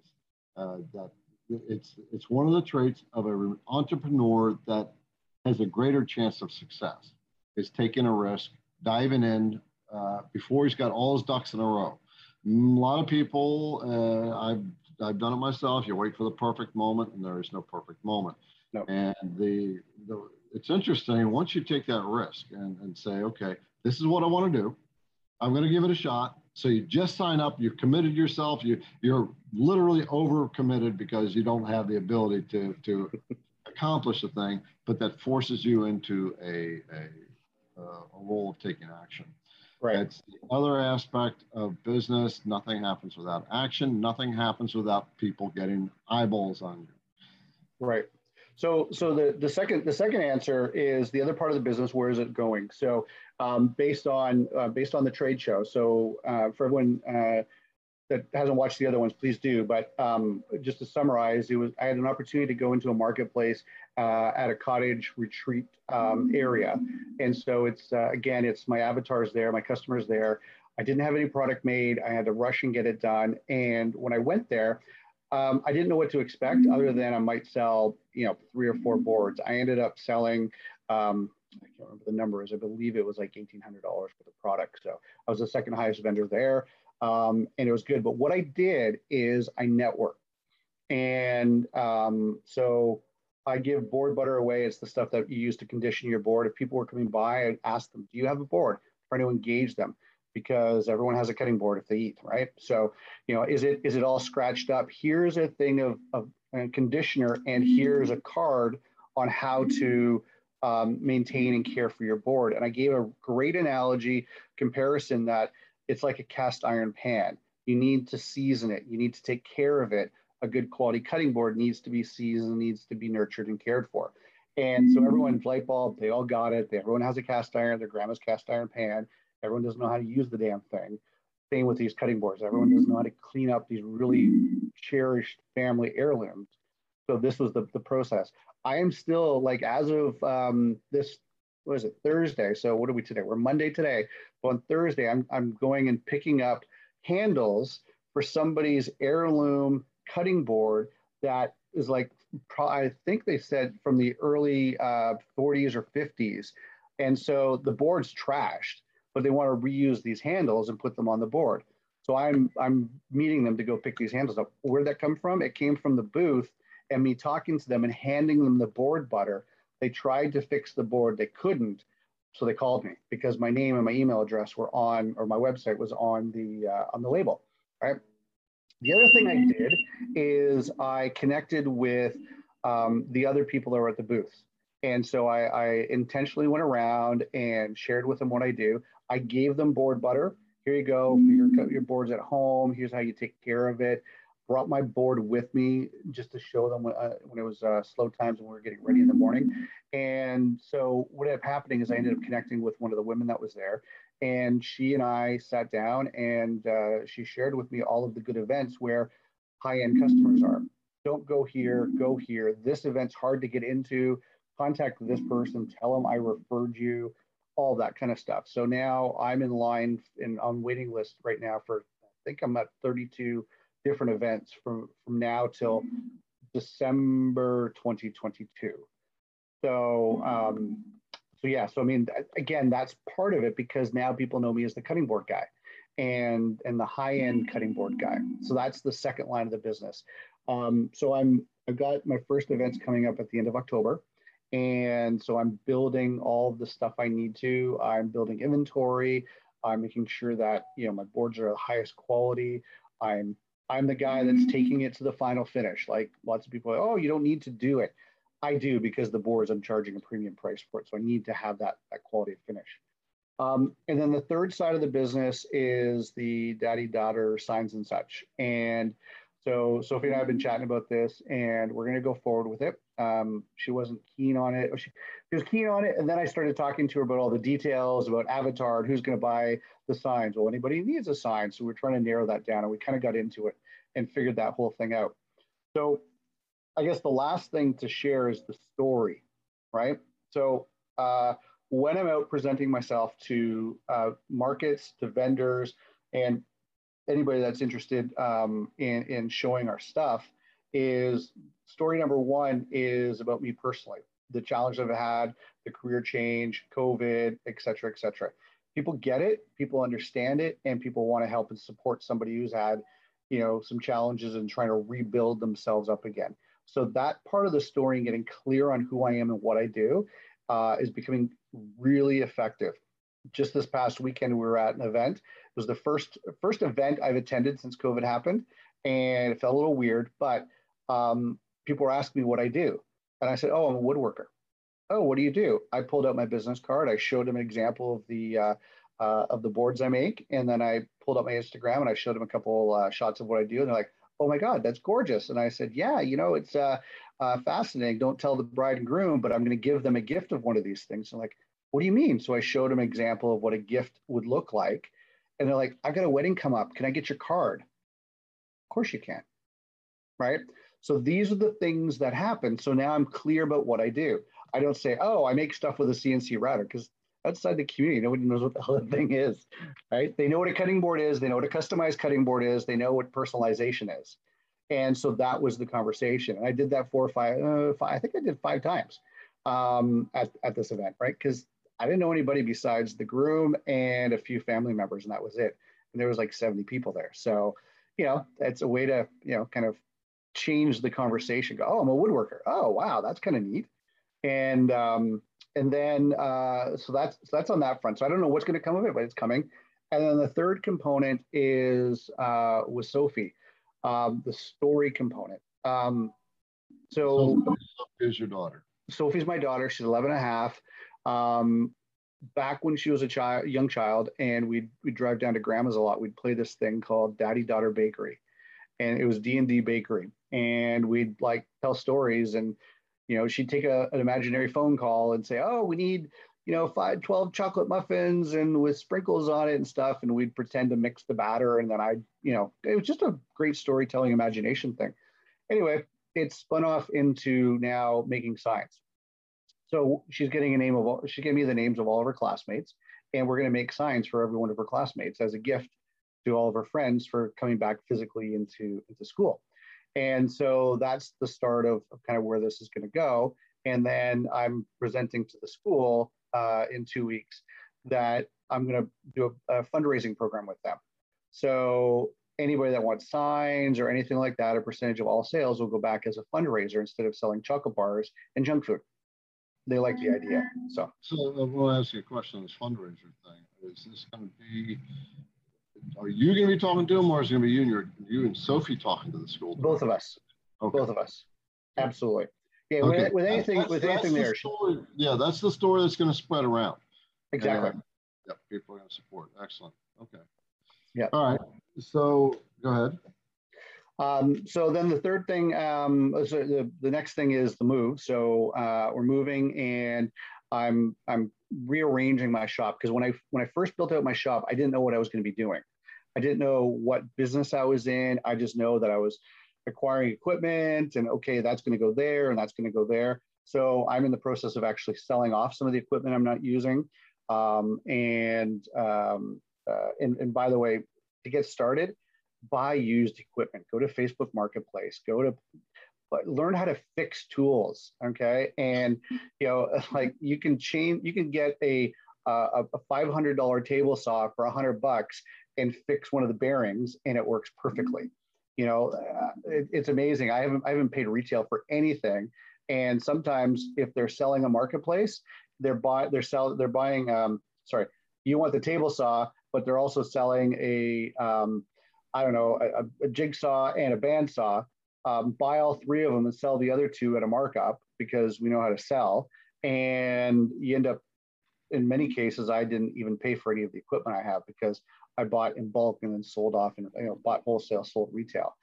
Uh, that it's it's one of the traits of an entrepreneur that has a greater chance of success is taking a risk, diving in uh, before he's got all his ducks in a row. Mm, A lot of people, uh, I've I've done it myself. You wait for the perfect moment, and there is no perfect moment. No. And the the it's interesting once you take that risk and, and say, okay, this is what I want to do. I'm going to give it a shot. So you just sign up, you've committed yourself, you, you're literally over committed because you don't have the ability to, to accomplish the thing, but that forces you into a, a, uh, a role of taking action. Right. It's the other aspect of business. Nothing happens without action. Nothing happens without people getting eyeballs on you. Right. So, so the, the second the second answer is the other part of the business. Where is it going? So, um, based on uh, based on the trade show. So, uh, for everyone uh, that hasn't watched the other ones, please do. But um, just to summarize, it was I had an opportunity to go into a marketplace uh, at a cottage retreat um, area, and so it's uh, again, it's my avatars there, my customers there. I didn't have any product made. I had to rush and get it done. And when I went there, um, I didn't know what to expect other than I might sell, you know, three or four boards. I ended up selling, um, I can't remember the numbers. I believe it was like $1,800 for the product. So I was the second highest vendor there um, and it was good. But what I did is I networked. And um, so I give board butter away. It's the stuff that you use to condition your board. If people were coming by, I'd ask them, do you have a board? Trying to engage them because everyone has a cutting board if they eat, right? So, you know, is it is it all scratched up? Here's a thing of, of a conditioner, and here's a card on how to um, maintain and care for your board. And I gave a great analogy comparison that it's like a cast iron pan. You need to season it. You need to take care of it. A good quality cutting board needs to be seasoned, needs to be nurtured and cared for. And so everyone's light bulb, they all got it. Everyone has a cast iron, their grandma's cast iron pan. Everyone doesn't know how to use the damn thing. Same with these cutting boards. Everyone doesn't know how to clean up these really cherished family heirlooms. So this was the, the process. I am still like as of um, this what is it Thursday? So what are we today? We're Monday today. But on Thursday, I'm I'm going and picking up handles for somebody's heirloom cutting board that is like I think they said from the early uh, 40s or 50s, and so the board's trashed but they want to reuse these handles and put them on the board. So I'm I'm meeting them to go pick these handles up. Where did that come from? It came from the booth and me talking to them and handing them the board butter. They tried to fix the board, they couldn't, so they called me because my name and my email address were on, or my website was on the uh, on the label, right? The other thing I did is I connected with um, the other people that were at the booths. And so I, I, intentionally went around and shared with them what I do. I gave them board butter. Here you go for your, your boards at home. Here's how you take care of it. Brought my board with me just to show them when, uh, when it was uh, slow times when we were getting ready in the morning. And so what ended up happening is I ended up connecting with one of the women that was there. And she and I sat down and uh, she shared with me all of the good events where high end customers are. Don't go here, go here. This event's hard to get into. Contact this person, tell them I referred you all that kind of stuff. So now I'm in line and on waiting list right now for I think I'm at 32 different events from from now till December 2022. So um, so yeah, so I mean again that's part of it because now people know me as the cutting board guy and and the high end cutting board guy. So that's the second line of the business. Um, so I'm I've got my first events coming up at the end of October. And so I'm building all the stuff I need to. I'm building inventory. I'm making sure that you know my boards are the highest quality. I'm I'm the guy that's taking it to the final finish. Like lots of people, oh, you don't need to do it. I do because the boards I'm charging a premium price for it. So I need to have that that quality of finish. Um, and then the third side of the business is the daddy daughter signs and such. And so Sophie and I have been chatting about this, and we're going to go forward with it. Um, she wasn't keen on it. She, she, was keen on it, and then I started talking to her about all the details about Avatar and who's going to buy the signs. Well, anybody needs a sign, so we're trying to narrow that down, and we kind of got into it and figured that whole thing out. So, I guess the last thing to share is the story, right? So, uh, when I'm out presenting myself to uh, markets, to vendors, and anybody that's interested um, in, in showing our stuff is story number one is about me personally, the challenge I've had, the career change, COVID, et cetera, et cetera. People get it, people understand it, and people want to help and support somebody who's had, you know, some challenges and trying to rebuild themselves up again. So that part of the story and getting clear on who I am and what I do uh, is becoming really effective. Just this past weekend, we were at an event It was the first first event I've attended since COVID happened, and it felt a little weird. But um, people were asking me what I do, and I said, "Oh, I'm a woodworker." Oh, what do you do? I pulled out my business card. I showed them an example of the uh, uh, of the boards I make, and then I pulled up my Instagram and I showed them a couple uh, shots of what I do, and they're like, "Oh my God, that's gorgeous!" And I said, "Yeah, you know, it's uh, uh, fascinating. Don't tell the bride and groom, but I'm going to give them a gift of one of these things." And like, "What do you mean?" So I showed them an example of what a gift would look like, and they're like, "I've got a wedding come up. Can I get your card?" Of course you can, right? So these are the things that happen. So now I'm clear about what I do. I don't say, "Oh, I make stuff with a CNC router," because outside the community, nobody knows what the hell the thing is, right? They know what a cutting board is, they know what a customized cutting board is, they know what personalization is. And so that was the conversation. And I did that four or five, uh, five I think I did five times um, at, at this event, right? Because I didn't know anybody besides the groom and a few family members, and that was it. And there was like 70 people there. So, you know, it's a way to, you know, kind of change the conversation. Go, oh, I'm a woodworker. Oh, wow, that's kind of neat. And um, and then uh, so that's so that's on that front. So I don't know what's going to come of it, but it's coming. And then the third component is uh, with Sophie, um, the story component. Um, so, so Sophie is your daughter. Sophie's my daughter. She's 11 and a half. Um, back when she was a child, young child, and we'd we'd drive down to grandma's a lot. We'd play this thing called Daddy Daughter Bakery, and it was D and D Bakery, and we'd like tell stories and you know, she'd take a, an imaginary phone call and say, oh, we need, you know, five, 12 chocolate muffins and with sprinkles on it and stuff. And we'd pretend to mix the batter. And then I, you know, it was just a great storytelling imagination thing. Anyway, it spun off into now making signs. So she's getting a name of all, she gave me the names of all of her classmates. And we're going to make signs for every one of her classmates as a gift to all of her friends for coming back physically into, into school. And so that's the start of, of kind of where this is going to go. And then I'm presenting to the school uh, in two weeks that I'm going to do a, a, fundraising program with them. So anybody that wants signs or anything like that, a percentage of all sales will go back as a fundraiser instead of selling chocolate bars and junk food. They like the idea. So, so I want to ask you a question on this fundraiser thing. Is this going to be are you going to be talking to them, or is it going to be you and your you and Sophie talking to the school? Both of us. Okay. Both of us. Absolutely. Yeah. Okay. With, with anything, that's, with anything the there. Story, yeah, that's the story that's going to spread around. Exactly. And, yeah, people are going to support. Excellent. Okay. Yeah. All right. So go ahead. Um, so then the third thing, um, so the, the next thing is the move. So uh, we're moving and I'm I'm rearranging my shop because when I when I first built out my shop, I didn't know what I was going to be doing. I didn't know what business I was in. I just know that I was acquiring equipment and okay, that's going to go there and that's going to go there. So I'm in the process of actually selling off some of the equipment I'm not using. Um, and, um, uh, and and by the way, to get started, buy used equipment. Go to Facebook Marketplace. Go to but learn how to fix tools okay and you know like you can change you can get a a, a $500 table saw for 100 bucks and fix one of the bearings and it works perfectly. You know uh, it, it's amazing. I haven't i haven't paid retail for anything. And sometimes if they're selling a marketplace they're buy they're sell they're buying um sorry you want the table saw but they're also selling a um i don't know a, a jigsaw and a bandsaw. Um, buy all three of them and sell the other two at a markup because we know how to sell. And you end up, in many cases, I didn't even pay for any of the equipment I have because I bought in bulk and then sold off and you know bought wholesale, sold retail.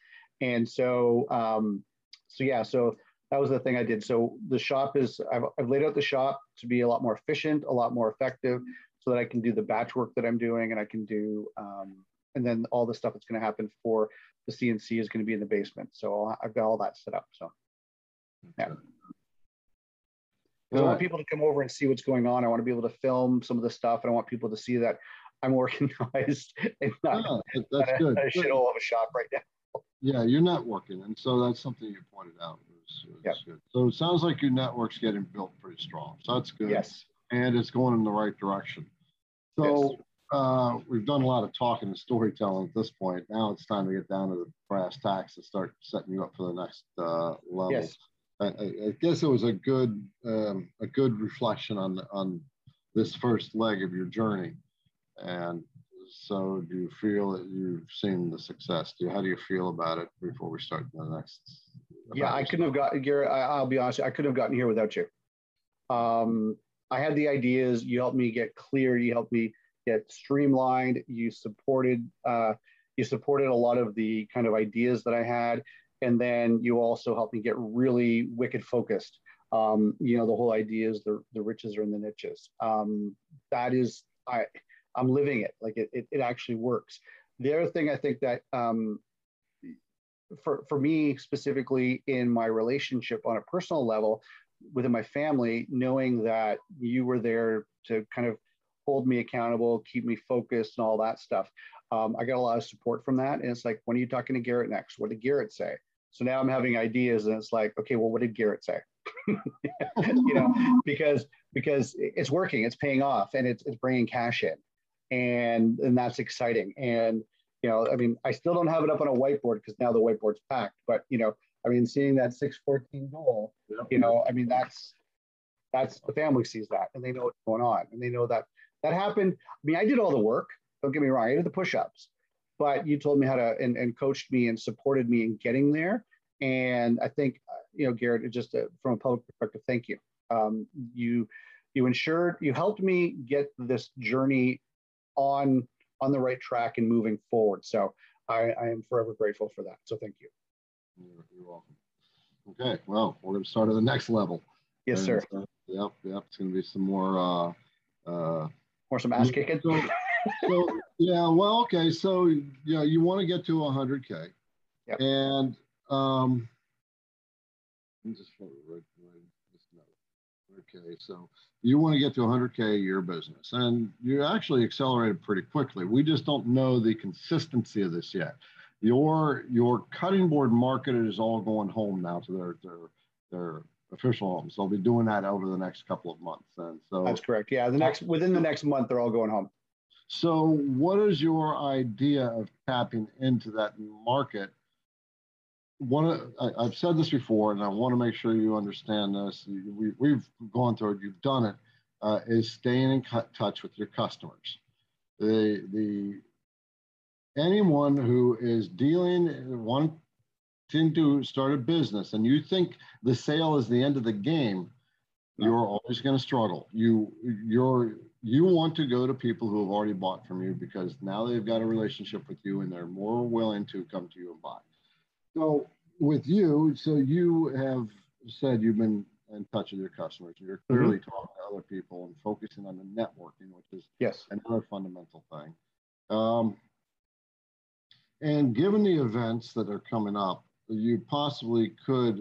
And so, um, so yeah, so that was the thing I did. So the shop is I've, I've laid out the shop to be a lot more efficient, a lot more effective, so that I can do the batch work that I'm doing and I can do um, and then all the stuff that's going to happen for the CNC is going to be in the basement. So I've got all that set up. So yeah. I want people to come over and see what's going on. I want to be able to film some of the stuff. And I want people to see that I'm organized and not, yeah, that's not good. a, a shithole of a shop right now. Yeah, you're networking. And so that's something you pointed out. Was, was yep. good. So it sounds like your network's getting built pretty strong. So that's good. Yes. And it's going in the right direction. So yes uh, we've done a lot of talking and storytelling at this point. Now it's time to get down to the brass tacks and start setting you up for the next uh, level. Yes. I, I, guess it was a good um, a good reflection on on this first leg of your journey. And so, do you feel that you've seen the success? Do you, how do you feel about it before we start the next? Yeah, I couldn't have got Garrett. I, will be honest, I couldn't have gotten here without you. Um, I had the ideas. You helped me get clear. You helped me get streamlined. You supported uh, you supported a lot of the kind of ideas that I had, and then you also helped me get really wicked focused. Um, you know, the whole idea is the the riches are in the niches. Um, that is, I I'm living it. Like it, it, it actually works. The other thing I think that um, for for me specifically in my relationship on a personal level within my family, knowing that you were there to kind of hold me accountable, keep me focused, and all that stuff. Um, I got a lot of support from that. And it's like, when are you talking to Garrett next? What did Garrett say? So now I'm having ideas, and it's like, okay, well, what did Garrett say? you know, because because it's working, it's paying off, and it's it's bringing cash in, and and that's exciting. And you know, I mean, I still don't have it up on a whiteboard because now the whiteboard's packed. But you know, I mean, seeing that 614 goal, yep. you know, I mean, that's that's the family sees that and they know what's going on and they know that that happened. I mean, I did all the work. Don't get me wrong. I did the push-ups, but you told me how to and, and coached me and supported me in getting there. And I think, you know, Garrett, just uh, from a public perspective, thank you. Um, you you ensured you helped me get this journey on on the right track and moving forward. So I, I am forever grateful for that. So thank you. You're, you're welcome. Okay, well, we're going to start at the next level. Yes, and, sir. Uh, yep, yep. It's going to be some more uh, uh, or some ass kicking. So, so, yeah, well, okay. So yeah, you want to get to 100k, yep. and um, just right, Okay, so you want to get to 100k a year business, and you actually accelerated pretty quickly. We just don't know the consistency of this yet. Your your cutting board market is all going home now to their their their official homes. They'll be doing that over the next couple of months. And so that's correct. Yeah, the next within the next month, they're all going home. So, what is your idea of tapping into that market? One, I, have said this before, and I want to make sure you understand this. We, we've gone through it. You've done it. Uh, is staying in touch with your customers. The the anyone who is dealing wanting to start a business and you think the sale is the end of the game, you're always going to struggle. You you're you want to go to people who have already bought from you because now they've got a relationship with you and they're more willing to come to you and buy. So with you, so you have said you've been in touch with your customers. You're clearly mm-hmm. talking to other people and focusing on the networking, which is yes another fundamental thing. Um, and given the events that are coming up, you possibly could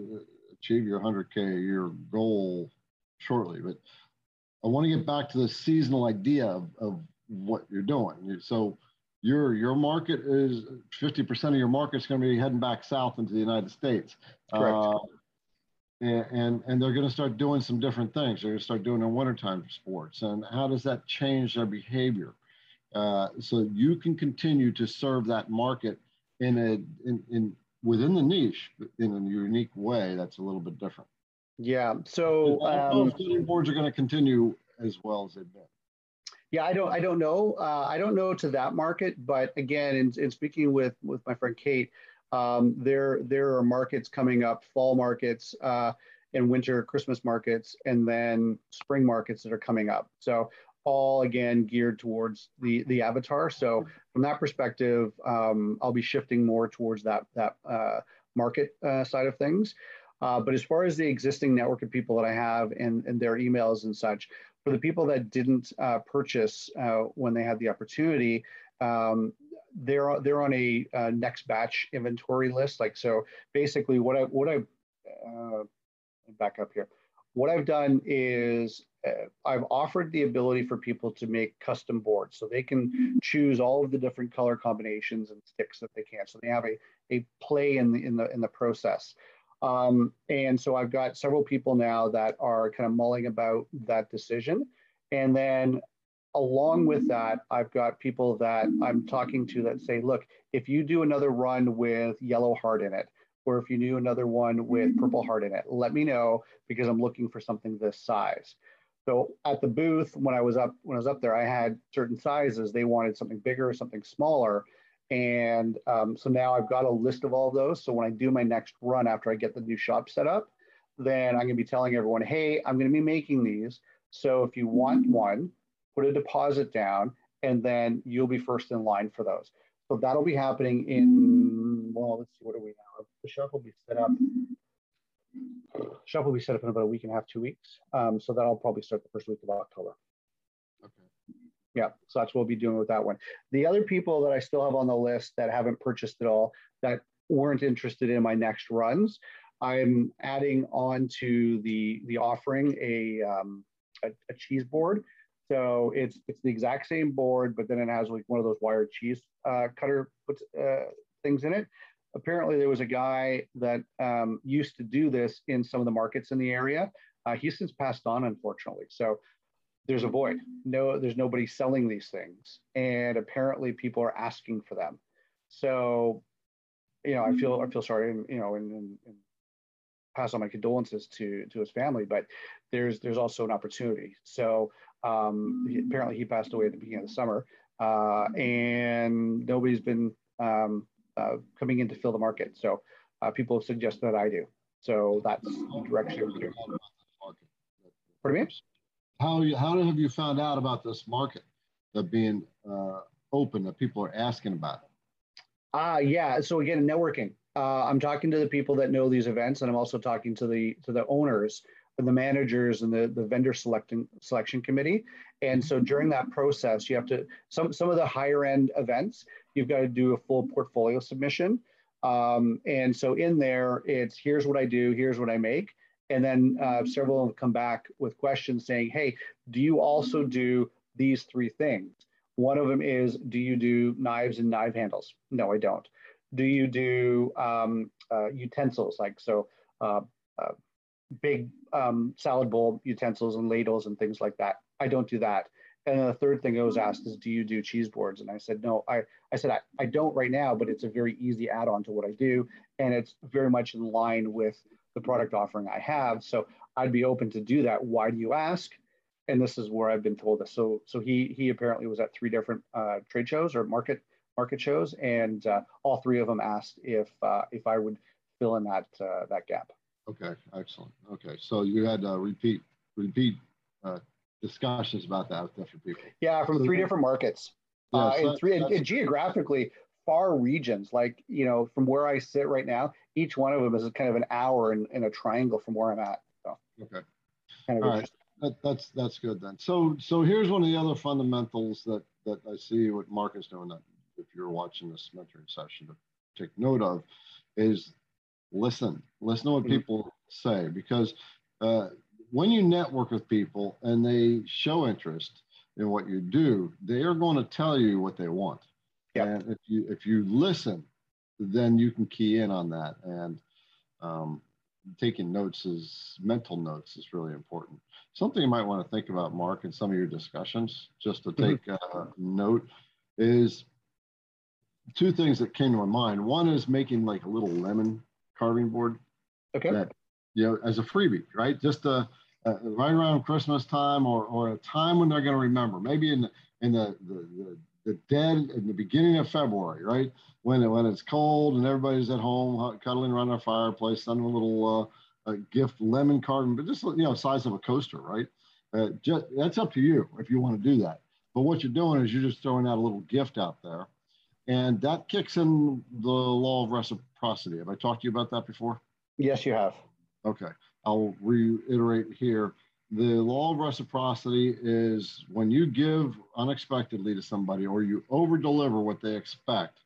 achieve your 100K a year goal shortly. But I want to get back to the seasonal idea of, of what you're doing. So your your market is 50% of your market is going to be heading back south into the United States. Correct. Uh, and, and, and they're going to start doing some different things. They're going to start doing their wintertime sports. And how does that change their behavior? Uh, so you can continue to serve that market in a in, in within the niche in a unique way that's a little bit different. Yeah. So um, cutting boards are going to continue as well as they've been. Yeah, I don't I don't know. Uh, I don't know to that market, but again, in, in speaking with with my friend Kate, um, there there are markets coming up, fall markets. Uh, and winter Christmas markets, and then spring markets that are coming up. So all again geared towards the the avatar. So from that perspective, um, I'll be shifting more towards that that uh, market uh, side of things. Uh, but as far as the existing network of people that I have and, and their emails and such, for the people that didn't uh, purchase uh, when they had the opportunity, um, they're they're on a uh, next batch inventory list. Like so, basically, what I what I back up here. What I've done is uh, I've offered the ability for people to make custom boards so they can choose all of the different color combinations and sticks that they can. So they have a, a play in the, in the, in the process. Um, and so I've got several people now that are kind of mulling about that decision. And then along with that, I've got people that I'm talking to that say, look, if you do another run with yellow heart in it, or if you do another one with. Purple Heart in it, let me know because I'm looking for something this size. So at the booth, when I was up when I was up there, I had certain sizes. They wanted something bigger, or something smaller, and um, so now I've got a list of all of those. So when I do my next run after I get the new shop set up, then I'm going to be telling everyone, hey, I'm going to be making these. So if you want mm-hmm. one, put a deposit down, and then you'll be first in line for those. So that'll be happening in, well, let's see, what are we now? The shop will be set up. Shop will be set up in about a week and a half, two weeks. Um, so that'll probably start the first week of October. Yeah, so that's what we'll be doing with that one. The other people that I still have on the list that haven't purchased at all, that weren't interested in my next runs, I'm adding on to the the offering a um, a, a cheese board. So it's it's the exact same board, but then it has like one of those wired cheese uh, cutter puts, uh, things in it. Apparently, there was a guy that um, used to do this in some of the markets in the area. Uh, he's since passed on, unfortunately. So there's a void. No, there's nobody selling these things, and apparently people are asking for them. So, you know, I feel I feel sorry, and you know, and, and, and pass on my condolences to to his family. But there's there's also an opportunity. So um, he, apparently he passed away at the beginning of the summer, uh, and nobody's been um, uh, coming in to fill the market. So uh, people have suggested that I do. So that's the direction. Pardon me? How how have you found out about this market that being uh, open that people are asking about? Ah, uh, yeah. So again, networking. Uh, I'm talking to the people that know these events, and I'm also talking to the to the owners and the managers and the, the vendor selecting selection committee. And so during that process, you have to some some of the higher end events, you've got to do a full portfolio submission. Um, and so in there, it's here's what I do, here's what I make. And then uh, several of them come back with questions saying, hey, do you also do these three things? One of them is, do you do knives and knife handles? No, I don't. Do you do um, uh, utensils like so uh, uh big um, salad bowl utensils and ladles and things like that? I don't do that. And the third thing I was asked is, do you do cheese boards? And I said, no, I, I said, I, I don't right now, but it's a very easy add on to what I do. And it's very much in line with the product offering I have. So I'd be open to do that. Why do you ask? And this is where I've been told this. So so he he apparently was at three different uh, trade shows or market market shows, and uh, all three of them asked if uh, if I would fill in that uh, that gap. Okay, excellent. Okay, so you had uh, repeat repeat uh, discussions about that with different people. Yeah, from three different markets. Yeah, so and three and geographically far regions. Like you know, from where I sit right now, each one of them is kind of an hour in, in a triangle from where I'm at. So, okay. Kind of All right. That, that's that's good then. So so here's one of the other fundamentals that that I see what Mark is doing. That if you're watching this mentoring session to take note of, is listen. Listen to what mm-hmm. people say because uh, when you network with people and they show interest in what you do, they are going to tell you what they want. Yep. And if you if you listen then you can key in on that. And um, taking notes is mental notes is really important. Something you might want to think about, Mark, in some of your discussions, just to take mm-hmm. a note, is two things that came to my mind. One is making like a little lemon carving board. Okay. That, you know, as a freebie, right? Just a, uh, right around Christmas time or, or a time when they're going to remember. Maybe in the, in the, the, the the dead in the beginning of February, right? When when it's cold and everybody's at home cuddling around our fireplace, sending a little uh, a gift lemon carton, but just you know size of a coaster, right? Uh, just that's up to you if you want to do that. But what you're doing is you're just throwing out a little gift out there, and that kicks in the law of reciprocity. Have I talked to you about that before? Yes, you have. Okay, I'll reiterate here the law of reciprocity is when you give unexpectedly to somebody or you over deliver what they expect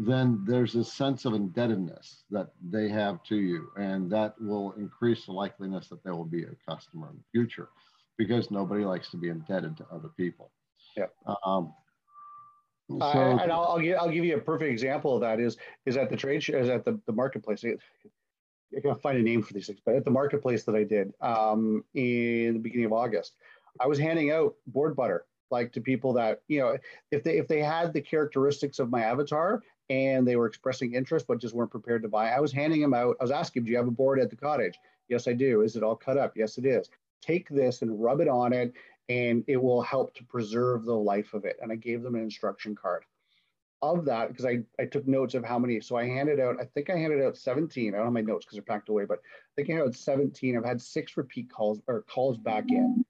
then there's a sense of indebtedness that they have to you and that will increase the likeliness that they will be a customer in the future because nobody likes to be indebted to other people. Yeah um, so, uh, and I'll, I'll, give, I'll give you a perfect example of that is is at the trade show is at the, the marketplace I gotta find a name for these things, but at the marketplace that I did um, in the beginning of August, I was handing out board butter like to people that you know if they if they had the characteristics of my avatar and they were expressing interest but just weren't prepared to buy, I was handing them out. I was asking, "Do you have a board at the cottage?" Yes, I do. Is it all cut up? Yes, it is. Take this and rub it on it, and it will help to preserve the life of it. And I gave them an instruction card of that, because I, I took notes of how many, so I handed out, I think I handed out 17. I don't have my notes because they're packed away, but I think I had 17. I've had six repeat calls or calls back in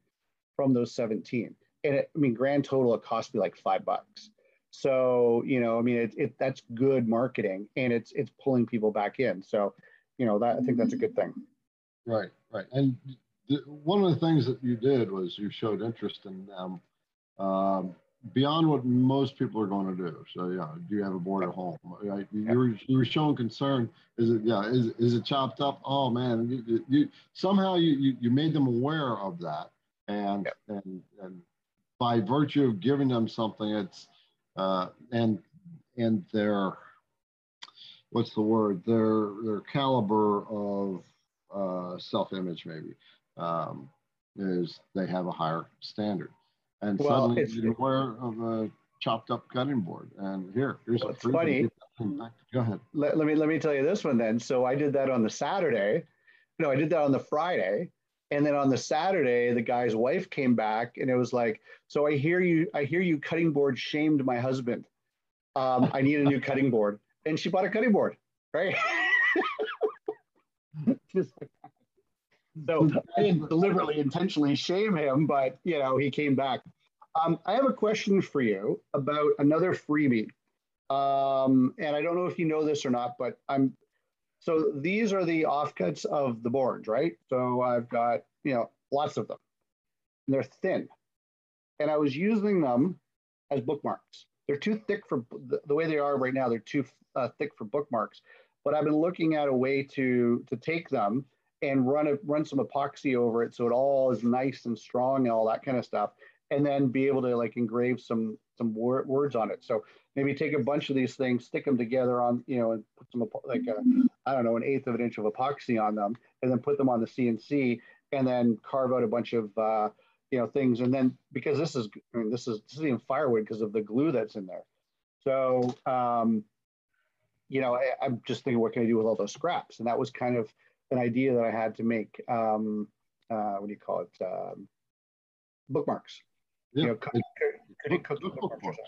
from those 17. and it, I mean, grand total, it cost me like five bucks. So you know, I mean, it, it that's good marketing, and it's it's pulling people back in. So, you know, that I think that's a good thing. Right, right. And the, one of the things that you did was you showed interest in them um, beyond what most people are going to do. So yeah, do you have a board at home? Right? You, you, were, you were showing concern. Is it yeah? Is, is it chopped up? Oh man, you, you somehow you, you you made them aware of that, and yep. and and by virtue of giving them something, it's uh, and and their what's the word? Their their caliber of uh, self image maybe um, is they have a higher standard and well, suddenly you're aware of a chopped up cutting board. And here, here's well, a free funny. Go ahead. Let, let me let me tell you this one then. So I did that on the Saturday. No, I did that on the Friday. And then on the Saturday, the guy's wife came back and it was like, so I hear you, I hear you cutting board shamed my husband. Um, I need a new cutting board. And she bought a cutting board, right? Just like so I didn't deliberately, intentionally shame him, but you know, he came back. Um, I have a question for you about another freebie. Um, and I don't know if you know this or not, but I'm so these are the offcuts of the boards, right? So I've got, you know, lots of them. And they're thin. And I was using them as bookmarks. They're too thick for the, the way they are right now. They're too uh, thick for bookmarks. But I've been looking at a way to to take them and run a, run some epoxy over it so it all is nice and strong and all that kind of stuff and then be able to like engrave some some wor- words on it. So maybe take a bunch of these things stick them together on you know and put some like a i don't know an eighth of an inch of epoxy on them and then put them on the cnc and then carve out a bunch of uh, you know things. And then because this is I mean, this is this is even firewood because of the glue that's in there. So um, you know I, i'm just thinking what can i do with all those scraps? And that was kind of an idea that I had to make. Um, uh, what do you call it? Um, bookmarks. Yeah. You know, could, bookmarks.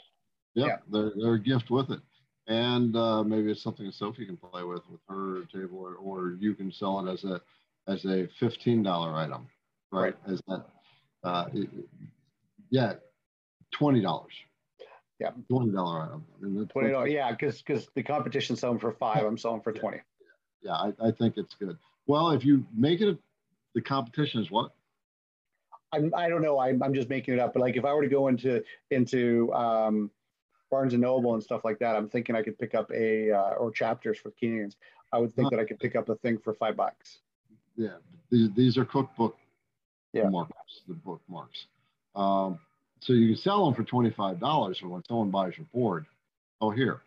Yeah, yeah, They're, they're a gift with it. And uh, maybe it's something Sophie can play with with her table, or, or you can sell it as a as a fifteen dollar item, right? right? As that, uh, yeah, twenty dollars. Yeah, twenty dollar item. I mean, twenty dollars. Yeah, because because the competition's selling for five. I'm selling for twenty. Yeah, I, I think it's good. Well, if you make it a, the competition is what? I'm, I don't know. I'm, I'm just making it up. But like if I were to go into into um, Barnes and Noble and stuff like that, I'm thinking I could pick up a uh, or chapters for Kenyans. I would think that I could pick up a thing for five bucks. Yeah, these, these are cookbook yeah. marks, the bookmarks. Um, so you can sell them for twenty five dollars. So when someone buys your board, oh here,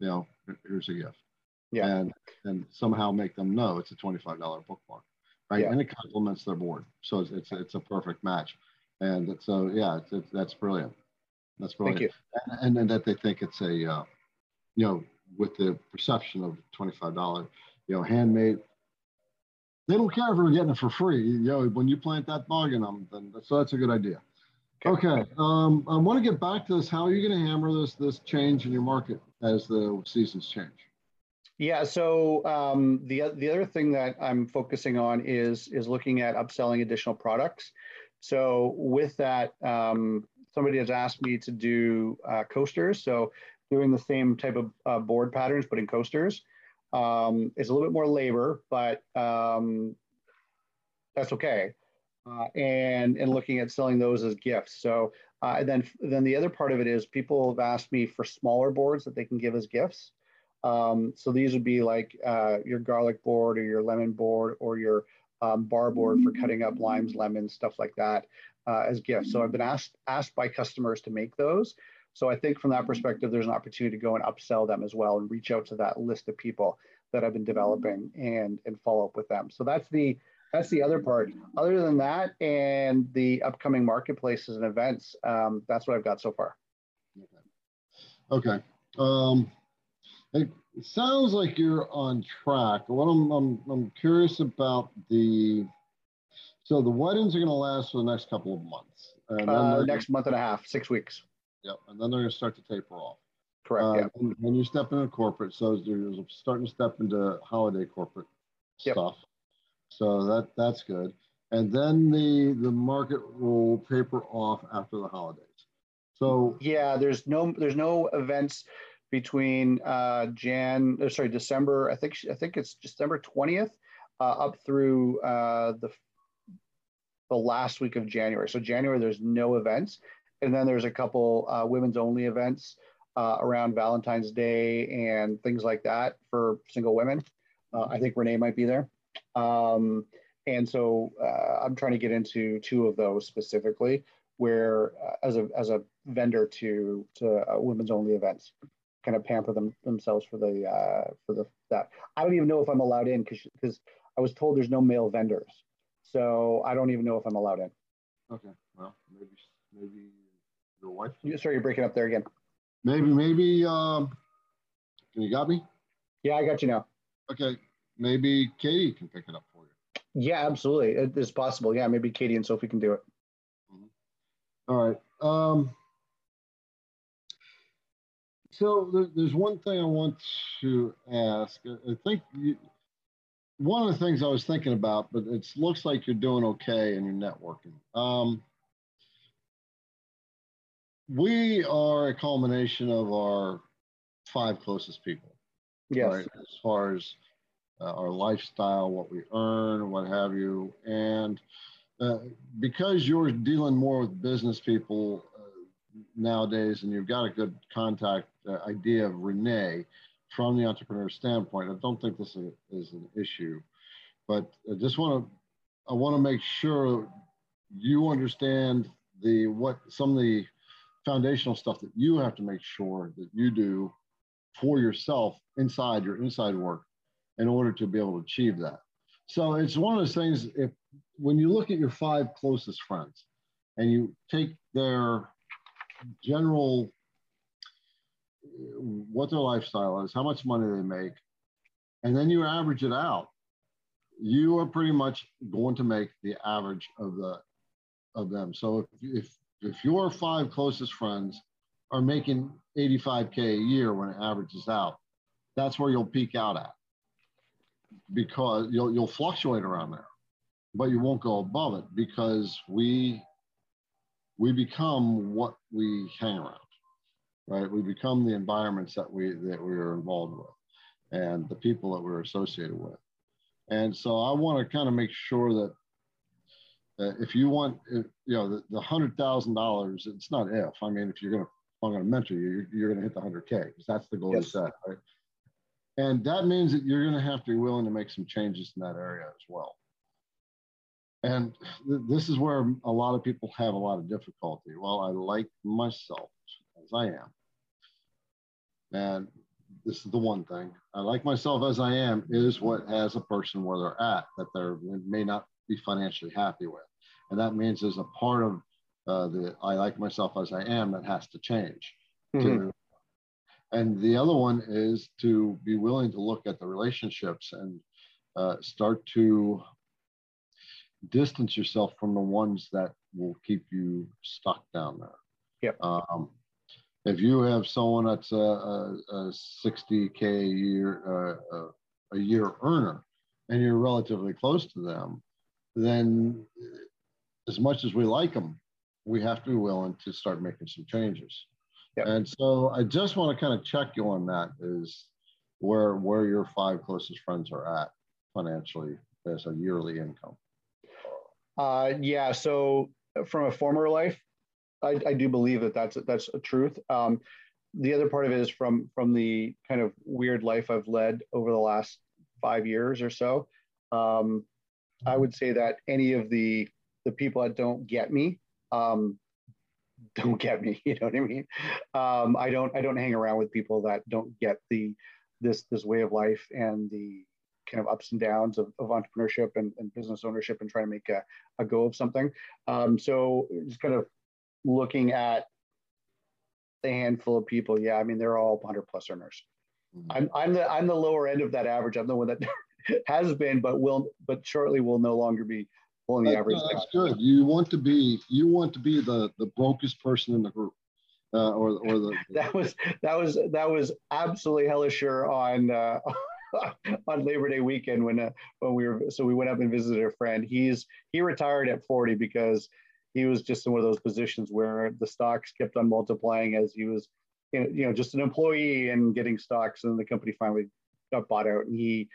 you know, here's a gift yeah. and and somehow make them know it's a $25 bookmark right? Yeah. and it complements their board. So it's, it's it's a perfect match. And so yeah it's, it's, that's brilliant. That's brilliant. Thank and, and, and that they think it's a uh, you know with the perception of $25 you know handmade they don't care if we're getting it for free. You know when you plant that bug in them then so that's a good idea. Okay. Um, i want to get back to this. How are you going to hammer this this change in your market as the seasons change yeah. So um, the the other thing that I'm focusing on is is looking at upselling additional products. So with that, um, somebody has asked me to do uh, coasters. So doing the same type of uh, board patterns, but in coasters. Um, it's a little bit more labor, but um, that's okay. Uh, and and looking at selling those as gifts. So uh, then then the other part of it is people have asked me for smaller boards that they can give as gifts. Um, so these would be like uh, your garlic board or your lemon board or your um, bar board for cutting up limes, lemons, stuff like that uh, as gifts. So I've been asked asked by customers to make those. So I think from that perspective, there's an opportunity to go and upsell them as well and reach out to that list of people that I've been developing and and follow up with them. So that's the that's the other part. Other than that, and the upcoming marketplaces and events, um, that's what I've got so far. Okay. okay. Um, it sounds like you're on track. What I'm, I'm, I'm curious about the, so the weddings are going to last for the next couple of months. And uh, next month and a half, six weeks. Yep. And then they're going to start to taper off. Correct. Uh, yeah. When you step into corporate, so you're starting to step into holiday corporate yep. stuff. So that that's good. and then the the market will taper off after the holidays. So yeah, there's no there's no events between uh, Jan, sorry, December. I think I think it's December twentieth uh, up through uh, the the last week of January. So January there's no events, and then there's a couple uh, women's only events uh, around Valentine's Day and things like that for single women. Uh, I think Renee might be there. Um, and so I'm trying to get into two of those specifically, where as a as a vendor to to women's only events kind of pamper them themselves for the uh, for the that. I don't even know if I'm allowed in because because I was told there's no male vendors, so I don't even know if I'm allowed in. Okay, well maybe maybe your wife. Sorry, you're breaking up there again. Maybe maybe um, you got me? Yeah, I got you now. Okay, maybe Katie can pick it up for you. Yeah, absolutely. It is possible. Yeah, maybe Katie and Sophie can do it. Mm-hmm. All right. Um, so there's one thing I want to ask. I think you, one of the things I was thinking about, but it looks like you're doing okay and you're networking. Um, we are a culmination of our five closest people. Yes. Right? As far as uh, our lifestyle, what we earn, what have you. And uh, because you're dealing more with business people nowadays and you've got a good contact uh, idea of Renee from the entrepreneur standpoint. I don't think this is an issue, but I just want to I want to make sure you understand the what some of the foundational stuff that you have to make sure that you do for yourself inside your inside work in order to be able to achieve that. So it's one of those things if when you look at your five closest friends and you take their general uh, what their lifestyle is, how much money they make, and then you average it out, you are pretty much going to make the average of the of them. So if if if your five closest friends are making 85k a year when it averages out, that's where you'll peak out at because you'll you'll fluctuate around there, but you won't go above it because we we become what we hang around right? We become the environments that we that we are involved with, and the people that we're associated with. And so I want to kind of make sure that uh, if you want, if, you know, the, the hundred thousand dollars, it's not if. I mean, if you're gonna, I'm gonna mentor you, you're, you're gonna hit the hundred k because that's the goal yes. you set, right? And that means that you're gonna have to be willing to make some changes in that area as well. And th- this is where a lot of people have a lot of difficulty. Well, I like myself as I am. And this is the one thing I like myself as I am is what has a person where they're at that they may not be financially happy with. And that means there's a part of uh, the I like myself as I am that has to change. Mm-hmm. To, and the other one is to be willing to look at the relationships and uh, start to distance yourself from the ones that will keep you stuck down there. Yep. Um, if you have someone that's a, a, a 60k a year uh, a, a year earner and you're relatively close to them then as much as we like them we have to be willing to start making some changes yep. and so i just want to kind of check you on that is where where your five closest friends are at financially as a yearly income uh, yeah so from a former life I, I do believe that that's that's a truth. Um, the other part of it is from from the kind of weird life I've led over the last five years or so. Um, I would say that any of the the people that don't get me um, don't get me. You know what I mean? Um, I don't I don't hang around with people that don't get the this this way of life and the kind of ups and downs of, of entrepreneurship and, and business ownership and trying to make a, a go of something. Um, so just kind of looking at the handful of people, yeah, I mean they're all 100 plus earners. Mm-hmm. I'm I'm the I'm the lower end of that average. I'm the one that has been, but will but shortly will no longer be pulling the average. That's good. You want to be you want to be the the brokest person in the group. Uh, or, or the, that was that was that was absolutely hellish on uh, on Labor Day weekend when uh, when we were so we went up and visited a friend. He's he retired at 40 because he was just in one of those positions where the stocks kept on multiplying as he was you know just an employee and getting stocks and the company finally got bought out and he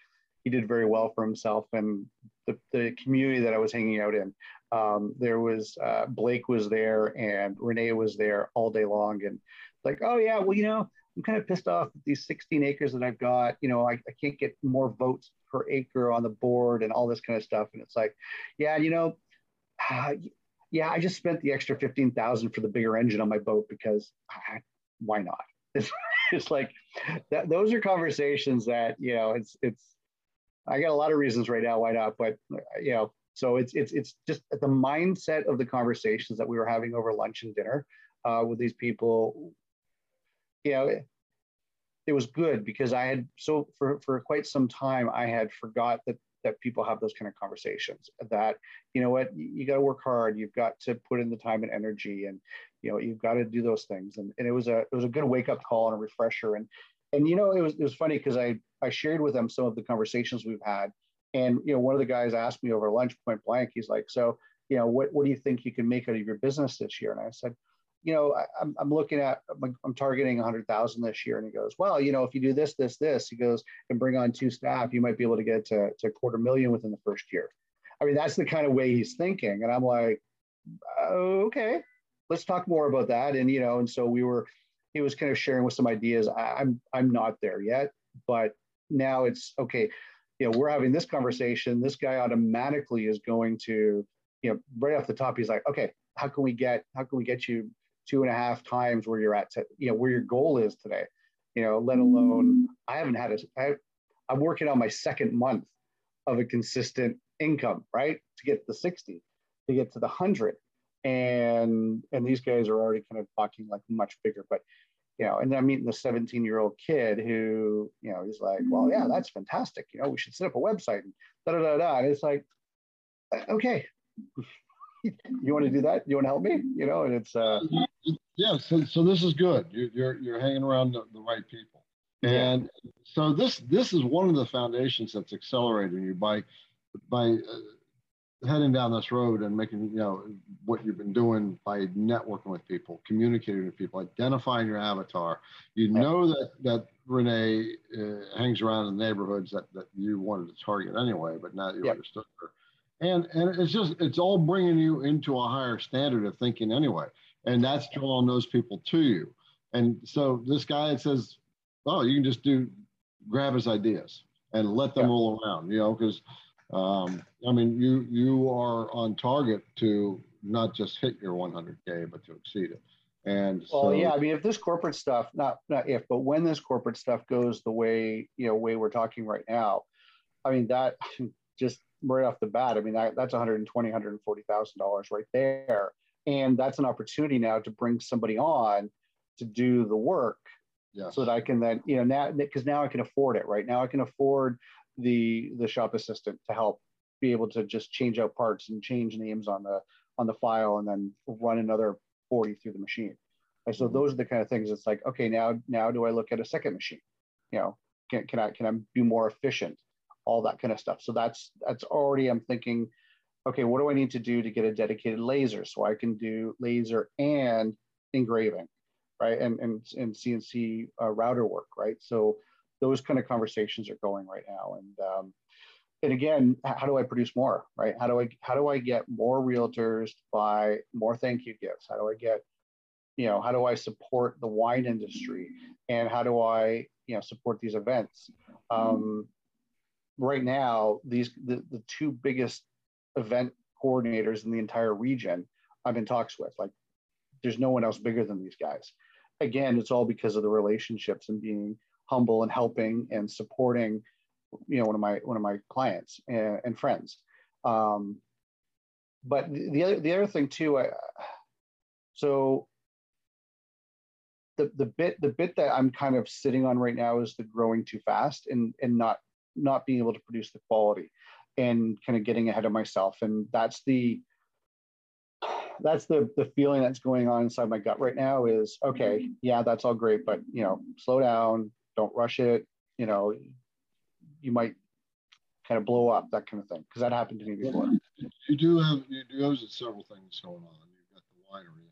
he did very well for himself and the, the community that I was hanging out in um, there was uh, Blake was there and Renee was there all day long and like oh yeah well you know I'm kind of pissed off with these 16 acres that I've got you know I, I can't get more votes per acre on the board and all this kind of stuff and it's like yeah you know uh, yeah I just spent the extra 15,000 for the bigger engine on my boat because why not it's, it's like that, those are conversations that you know it's it's I got a lot of reasons right now why not but you know so it's it's it's just the mindset of the conversations that we were having over lunch and dinner uh, with these people. You know, it, it was good because I had so for for quite some time I had forgot that that people have those kind of conversations that you know what you got to work hard. You've got to put in the time and energy and you know you've got to do those things. And, and it was a it was a good wake up call and a refresher. And and you know it was it was funny because i i shared with them some of the conversations we've had. And you know, one of the guys asked me over lunch point blank, he's like, "So, you know, what what do you think you can make out of your business this year?" And I said, "You know, I, am I'm looking at I'm, I'm targeting 100,000 this year." And he goes, "Well, you know, if you do this, this, this," he goes, "and bring on two staff, you might be able to get to to a quarter million within the first year." I mean, that's the kind of way he's thinking, and I'm like, oh, "Okay, let's talk more about that." And you know, and so we were, he was kind of sharing with some ideas. I, I'm I'm not there yet, but now it's okay you know, we're having this conversation. This guy automatically is going to, you know, right off the top, he's like, okay, how can we get, how can we get you two and a half times where you're at, to, you know, where your goal is today, you know, let mm-hmm. alone, I haven't had a, I, I'm working on my second month of a consistent income, right? To get the 60, to get to the 100. And, and these guys are already kind of talking like much bigger, but you know, and then I'm meeting the 17 year old kid who, you know, he's like, well, yeah, mm-hmm. that's fantastic. You know, we should set up a website and da da da da. And it's like, okay, you want to do that? You want to help me? You know, and it's, uh, mm-hmm. Yeah. So, so this is good. You're, you're, you're hanging around the, the right people. And yeah. so this, this is one of the foundations that's accelerating you by, by, uh, heading down this road and making you know what you've been doing by networking with people communicating with people identifying your avatar you know that that renee uh, hangs around in the neighborhoods that, that you wanted to target anyway but now you yep. understood her and and it's just it's all bringing you into a higher standard of thinking anyway and that's drawing those people to you and so this guy says oh you can just do grab his ideas and let them yep. roll around you know because um, I mean, you you are on target to not just hit your 100k, but to exceed it. And well, so, yeah, I mean, if this corporate stuff, not not if, but when this corporate stuff goes the way you know way we're talking right now, I mean that just right off the bat, I mean that, that's 120, 140 thousand dollars right there, and that's an opportunity now to bring somebody on to do the work, yes. so that I can then you know now because now I can afford it. Right now I can afford the the shop assistant to help be able to just change out parts and change names on the on the file and then run another 40 through the machine. And so mm-hmm. those are the kind of things it's like, okay, now now do I look at a second machine? You know, can, can I can I be more efficient? All that kind of stuff. So that's that's already I'm thinking, okay, what do I need to do to get a dedicated laser so I can do laser and engraving, right? And and, and CNC uh, router work, right? So those kind of conversations are going right now. And um, and again, how do I produce more? Right? How do I how do I get more realtors to buy more thank you gifts? How do I get you know how do I support the wine industry? And how do I you know support these events? Um, right now, these the, the two biggest event coordinators in the entire region I'm in talks with. Like, there's no one else bigger than these guys. Again, it's all because of the relationships and being humble and helping and supporting you know one of my one of my clients and, and friends um, but the other the other thing too I, so the the bit the bit that i'm kind of sitting on right now is the growing too fast and and not not being able to produce the quality and kind of getting ahead of myself and that's the that's the the feeling that's going on inside my gut right now is okay yeah that's all great but you know slow down don't rush it you know you might kind of blow up that kind of thing because that happened to me before. You do have you do have several things going on. You've got the winery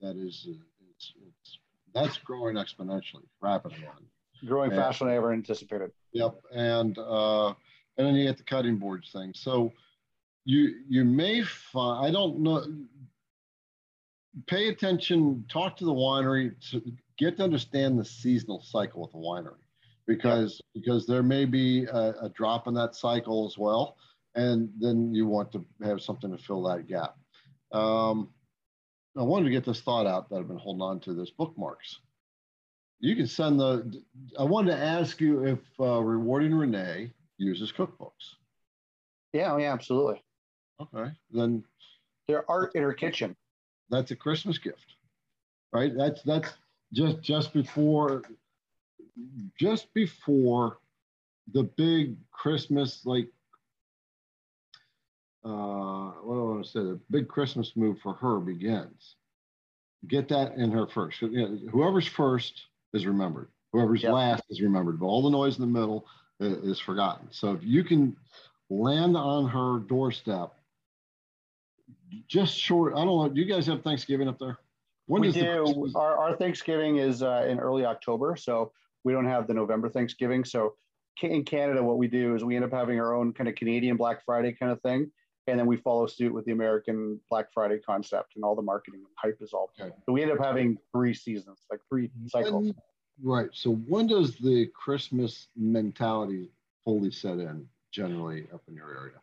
that is uh, it's, it's that's growing exponentially, rapidly on. Growing faster than I ever anticipated. Yep, and uh, and then you get the cutting boards thing. So you you may find I don't know. Pay attention. Talk to the winery to get to understand the seasonal cycle with the winery, because yep. because there may be a, a drop in that cycle as well, and then you want to have something to fill that gap. Um, I wanted to get this thought out that I've been holding on to this bookmarks. You can send the, I wanted to ask you if uh, Rewarding Renee uses cookbooks. Yeah, oh, yeah, absolutely. Okay, then. They're art in her kitchen. That's a Christmas gift, right? That's, that's just, just before, just before the big Christmas, like uh, what do I want to say? The big Christmas move for her begins. Get that in her first. You know, whoever's first is remembered. Whoever's yep. last is remembered. But all the noise in the middle is, forgotten. So if you can land on her doorstep, just short. I don't know. Do you guys have Thanksgiving up there? When we do. Our, our Thanksgiving is uh, in early October, so we don't have the November Thanksgiving. So in Canada, what we do is we end up having our own kind of Canadian Black Friday kind of thing and then we follow suit with the American Black Friday concept and all the marketing and hype is all. Okay. So we end up having three seasons, like three cycles. Right. So when does the Christmas mentality fully set in generally up in your area?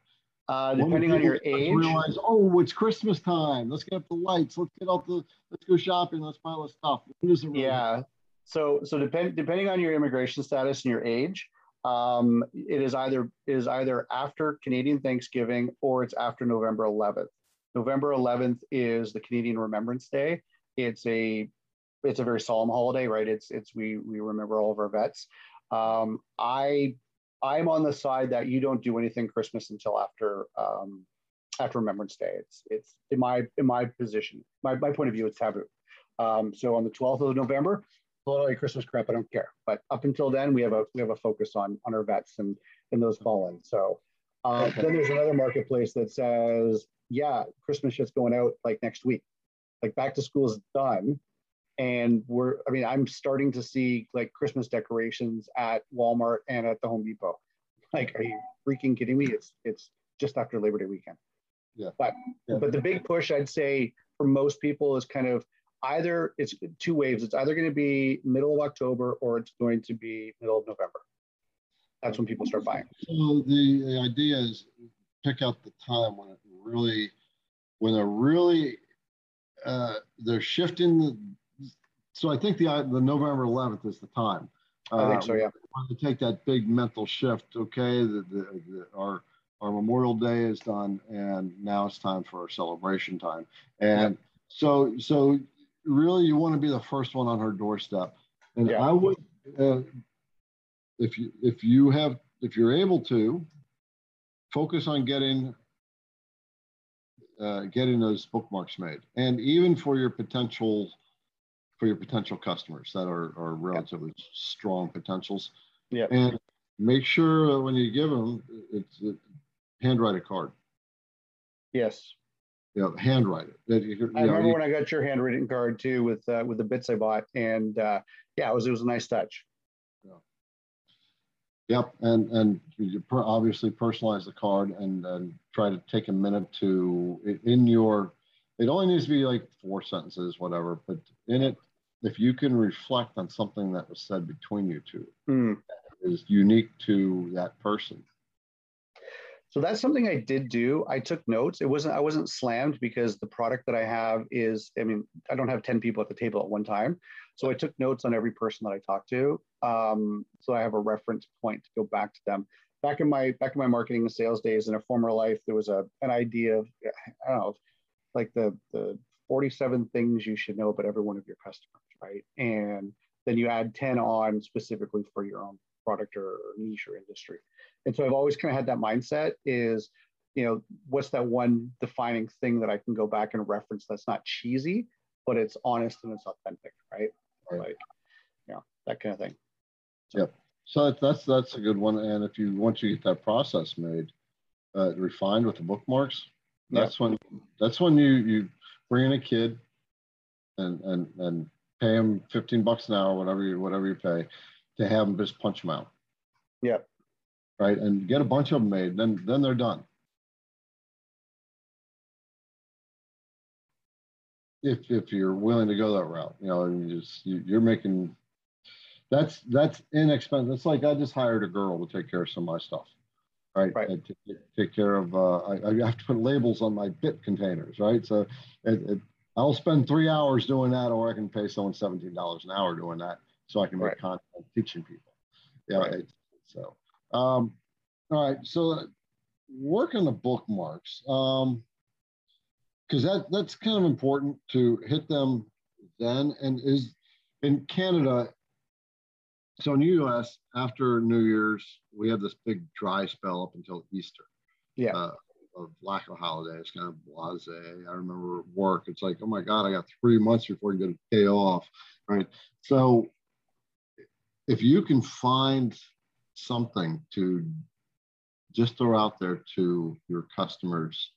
Uh, depending on your age. Realize, oh, it's Christmas time. Let's get up the lights. Let's get out the. Let's go shopping. Let's buy all the stuff. Really yeah. So so depend depending on your immigration status and your age, um, it is either is either after Canadian Thanksgiving or it's after November 11th. November 11th is the Canadian Remembrance Day. It's a it's a very solemn holiday, right? It's it's we we remember all of our vets. Um, I I'm on the side that you don't do anything Christmas until after um, after Remembrance Day. It's it's in my in my position, my my point of view, it's taboo. Um, so on the 12th of November, totally Christmas crap. I don't care. But up until then, we have a we have a focus on on our vets and and those fallen. So uh, then there's another marketplace that says, yeah, Christmas shit's going out like next week. Like back to school is done, and we're. I mean, I'm starting to see like Christmas decorations at Walmart and at the Home Depot. Like, are you freaking kidding me? It's it's just after Labor Day weekend. Yeah. But yeah. but the big push I'd say for most people is kind of either it's two waves. It's either going to be middle of October or it's going to be middle of November. That's when people start buying. So the, the idea is pick out the time when it really, when they're really, uh, they're shifting the. So I think the the November 11th is the time. I think so. Yeah. Uh, to take that big mental shift. Okay, the, the, the, our our Memorial Day is done, and now it's time for our celebration time. And yeah. so so really you want to be the first one on her doorstep. And yeah. I would, uh, if you if you have if you're able to, focus on getting uh, getting those bookmarks made, and even for your potential for your potential customers that are are relatively yeah. strong potentials. Yeah. And make sure when you give them, it's it, handwrite a card. Yes Yeah, handwrite it. You I remember know, when I got your handwritten card too with uh, with the bits I bought, and uh, yeah, it was it was a nice touch. Yeah. Yep, and and you per, obviously personalize the card and and try to take a minute to in your. It only needs to be like four sentences, whatever, but in it, if you can reflect on something that was said between you two, mm. is unique to that person so that's something I did do. I took notes. It wasn't I wasn't slammed because the product that I have is I mean I don't have ten people at the table at one time, so I took notes on every person that I talked to. Um, so I have a reference point to go back to them. Back in my back in my marketing and sales days in a former life, there was a an idea of I don't know like the the 47 things you should know about every one of your customers, right? And then you add 10 on specifically for your own product or niche or industry. And so I've always kind of had that mindset is, you know, what's that one defining thing that I can go back and reference that's not cheesy, but it's honest and it's authentic, right? right. Like, yeah, that kind of thing. So. Yep. So that's that's that's a good one. And if you once you get that process made, uh, refined with the bookmarks, that's when that's when you you bring in a kid and and and pay him 15 bucks an hour, whatever you whatever you pay, to have them just punch them out. Yep. Right, and get a bunch of them made. Then then they're done. If if you're willing to go that route, you know, you just you, you're making that's that's inexpensive. It's like I just hired a girl to take care of some of my stuff, right? Right. Take- take care of. Uh, I, I have to put labels on my bit containers, right? So it, it, I'll spend three hours doing that, or I can pay someone seventeen dollars an hour doing that, so I can make Right. content teaching people. Yeah. Right. so, um, all right. So work on the bookmarks. Um, because that that's kind of important to hit them then and is in canada so in the us after new year's we have this big dry spell up until easter Yeah. uh, of lack of holiday it's kind of blase i remember work it's like oh my god i got three months before you get a day off right so if you can find something to just throw out there to your customers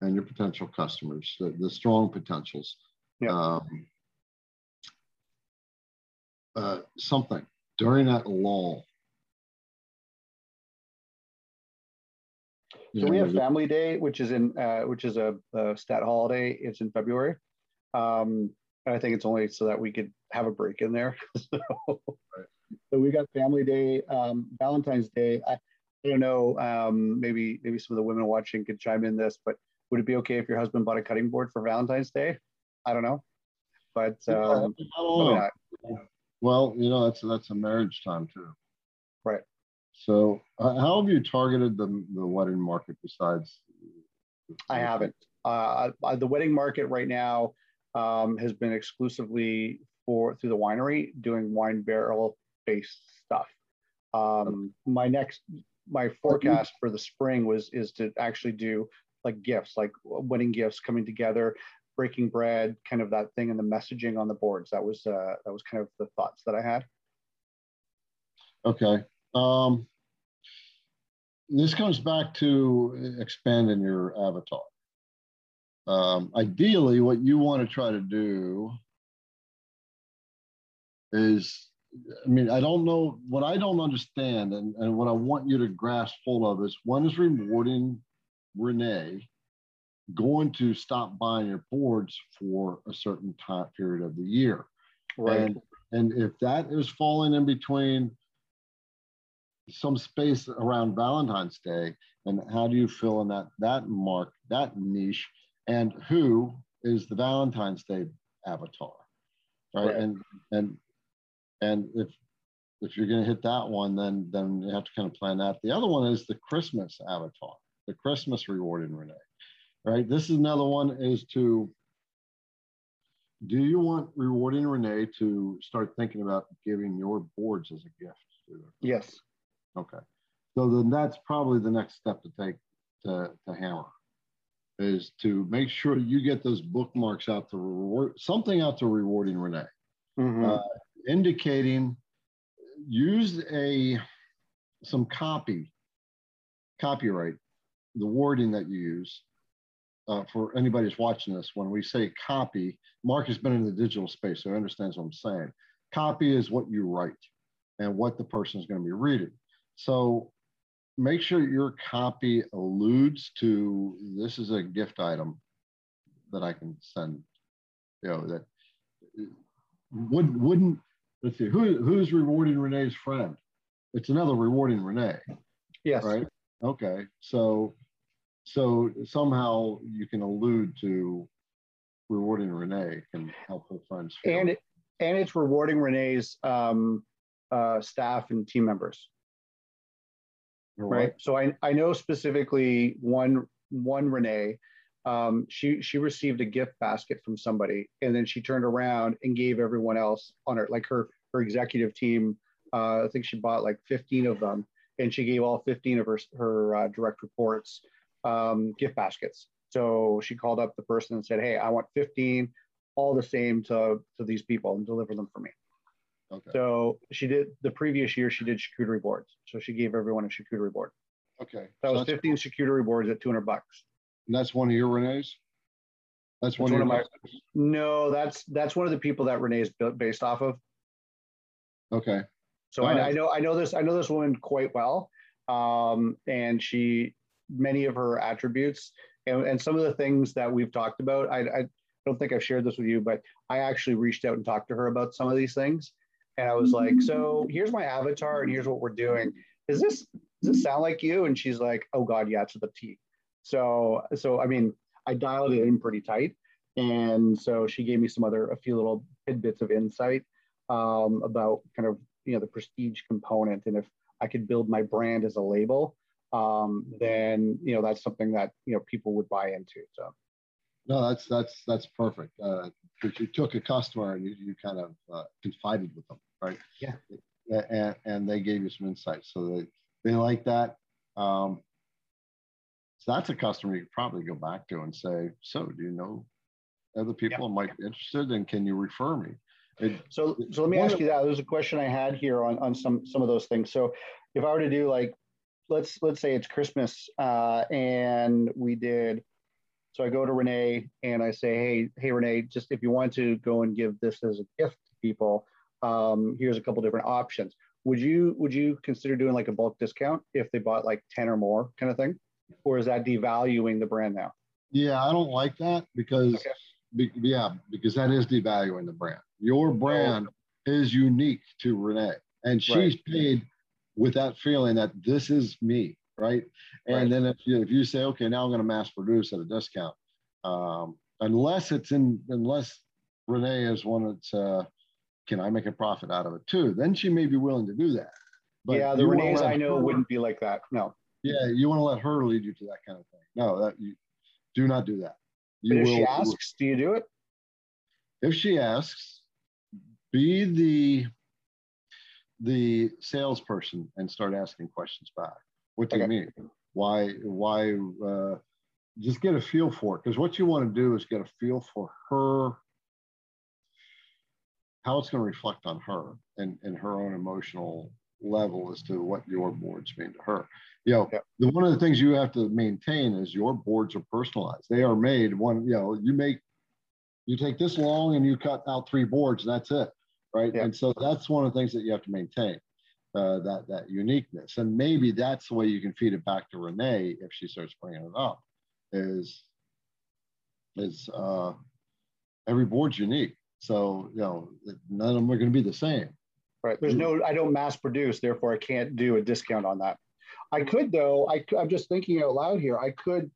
and your potential customers, the, the strong potentials. Yeah. Um, uh, something during that lull. So we have Family Day, which is in uh, which is a, a stat holiday. It's in February. Um, and I think it's only so that we could have a break in there. so, so we got Family Day, um, Valentine's Day. I, I don't know. Um, maybe maybe some of the women watching could chime in this, but would it be okay if your husband bought a cutting board for Valentine's Day? I don't know, but Yeah, um, I don't know. Well, you know, that's that's a marriage time too. So, uh, how have you targeted the the wedding market besides? I haven't. Uh, uh, the wedding market right now um, has been exclusively for through the winery doing wine barrel based stuff. Um, my next, my forecast for the spring was is to actually do like gifts, like wedding gifts coming together, breaking bread, kind of that thing, and the messaging on the boards. That was uh, that was kind of the thoughts that I had. Okay. Um, this comes back to expanding your avatar. Um, ideally, what you want to try to do is, I mean, I don't know what I don't understand, and, and what I want you to grasp hold of is one is rewarding Renee going to stop buying your boards for a certain time period of the year. And, and if that is falling in between some space around Valentine's Day, and how do you fill in that that mark, that niche, and who is the Valentine's Day avatar, right? Right. And and and if if you're going to hit that one, then then you have to kind of plan that. The other one is the Christmas avatar, the Christmas rewarding Renee, right? This is another one is to do you want rewarding Renee to start thinking about giving your boards as a gift yes. Okay. So then that's probably the next step to take to, to hammer is to make sure you get those bookmarks out to reward something out to rewarding Renee, Mhm. Uh, indicating use a some copy, copyright, the wording that you use. Uh, for anybody who's watching this, when we say copy, Mark has been in the digital space, so he understands what I'm saying. Copy is what you write and what the person is going to be reading. So make sure your copy alludes to this is a gift item that I can send. You know that wouldn't wouldn't let's see who who's rewarding Renee's friend. It's another rewarding Renee, yes. right? Okay, so so somehow you can allude to rewarding Renee can help her friends. feel- and it, and it's rewarding Renee's um, uh, staff and team members, right? So I, I know specifically one one Renee, um, she she received a gift basket from somebody, and then she turned around and gave everyone else on her like her her executive team. Uh, I think she bought like 15 of them, and she gave all 15 of her her uh, direct reports um, gift baskets. So she called up the person and said, "Hey, I want 15, all the same to to these people, and deliver them for me." Okay. So she did the previous year. She did charcuterie boards. So she gave everyone a charcuterie board. Okay. That So was that's, 15 charcuterie boards at 200 bucks. that's one of your Renee's? That's one, That's of one your of No, that's that's one of the people that Renee's based off of. Okay. So I, right. I know I know this I know this woman quite well, um, and she many of her attributes and, and some of the things that we've talked about. I, I don't think I've shared this with you, but I actually reached out and talked to her about some of these things, and I was like, "So here's my avatar, and here's what we're doing. Is this does this sound like you?" And she's like, "Oh God, yeah, to the T." So so I mean, I dialed it in pretty tight, and so she gave me some other a few little tidbits of insight um, about kind of you know the prestige component and if i could build my brand as a label um, then you know that's something that you know people would buy into so No, that's that's that's perfect. Uh, you took a customer and you, you kind of uh, confided with them, right? Yeah. And, and they gave you some insights, so they they like that. Um, so that's a customer you could probably go back to and say, "So, do you know other people who might be interested, and can you refer me?" It, so so let me ask you that there's a question i had here on on some some of those things so if i were to do like let's let's say it's christmas uh, and we did so i go to renee and i say hey hey renee just if you want to go and give this as a gift to people um, here's a couple different options would you would you consider doing like a bulk discount if they bought like 10 or more kind of thing or is that devaluing the brand now yeah, I don't like that because, Okay. be, yeah, because that is devaluing the brand. Your brand is unique to Renee, and she's Right. paid with that feeling that this is me, right? And Right. then if you if you say, okay, now I'm going to mass produce at a discount, um, unless it's in unless Renee is one that's uh, can I make a profit out of it too? Then she may be willing to do that. yeah the renees i know her- wouldn't be like that no Yeah, you want to let her lead you to that kind of thing. No, that you do not do that. You but if she will- asks do you do it if she asks, be the the salesperson and start asking questions back. What do you mean? Why? Why? Uh, just get a feel for it because what you want to do is get a feel for her, how it's going to reflect on her and and her own emotional level as to what your boards mean to her. You know, Yep. the one of the things you have to maintain is your boards are personalized. They are made one. You know, you make you take this long and you cut out three boards and that's it right Yeah. and so that's one of the things that you have to maintain uh, that that uniqueness and maybe that's the way you can feed it back to renee if she starts bringing it up is is uh, every board's unique so you know none of them are going to be the same Right. There's no, I don't mass produce, therefore I can't do a discount on that. I could though, I, I'm just thinking out loud here. I could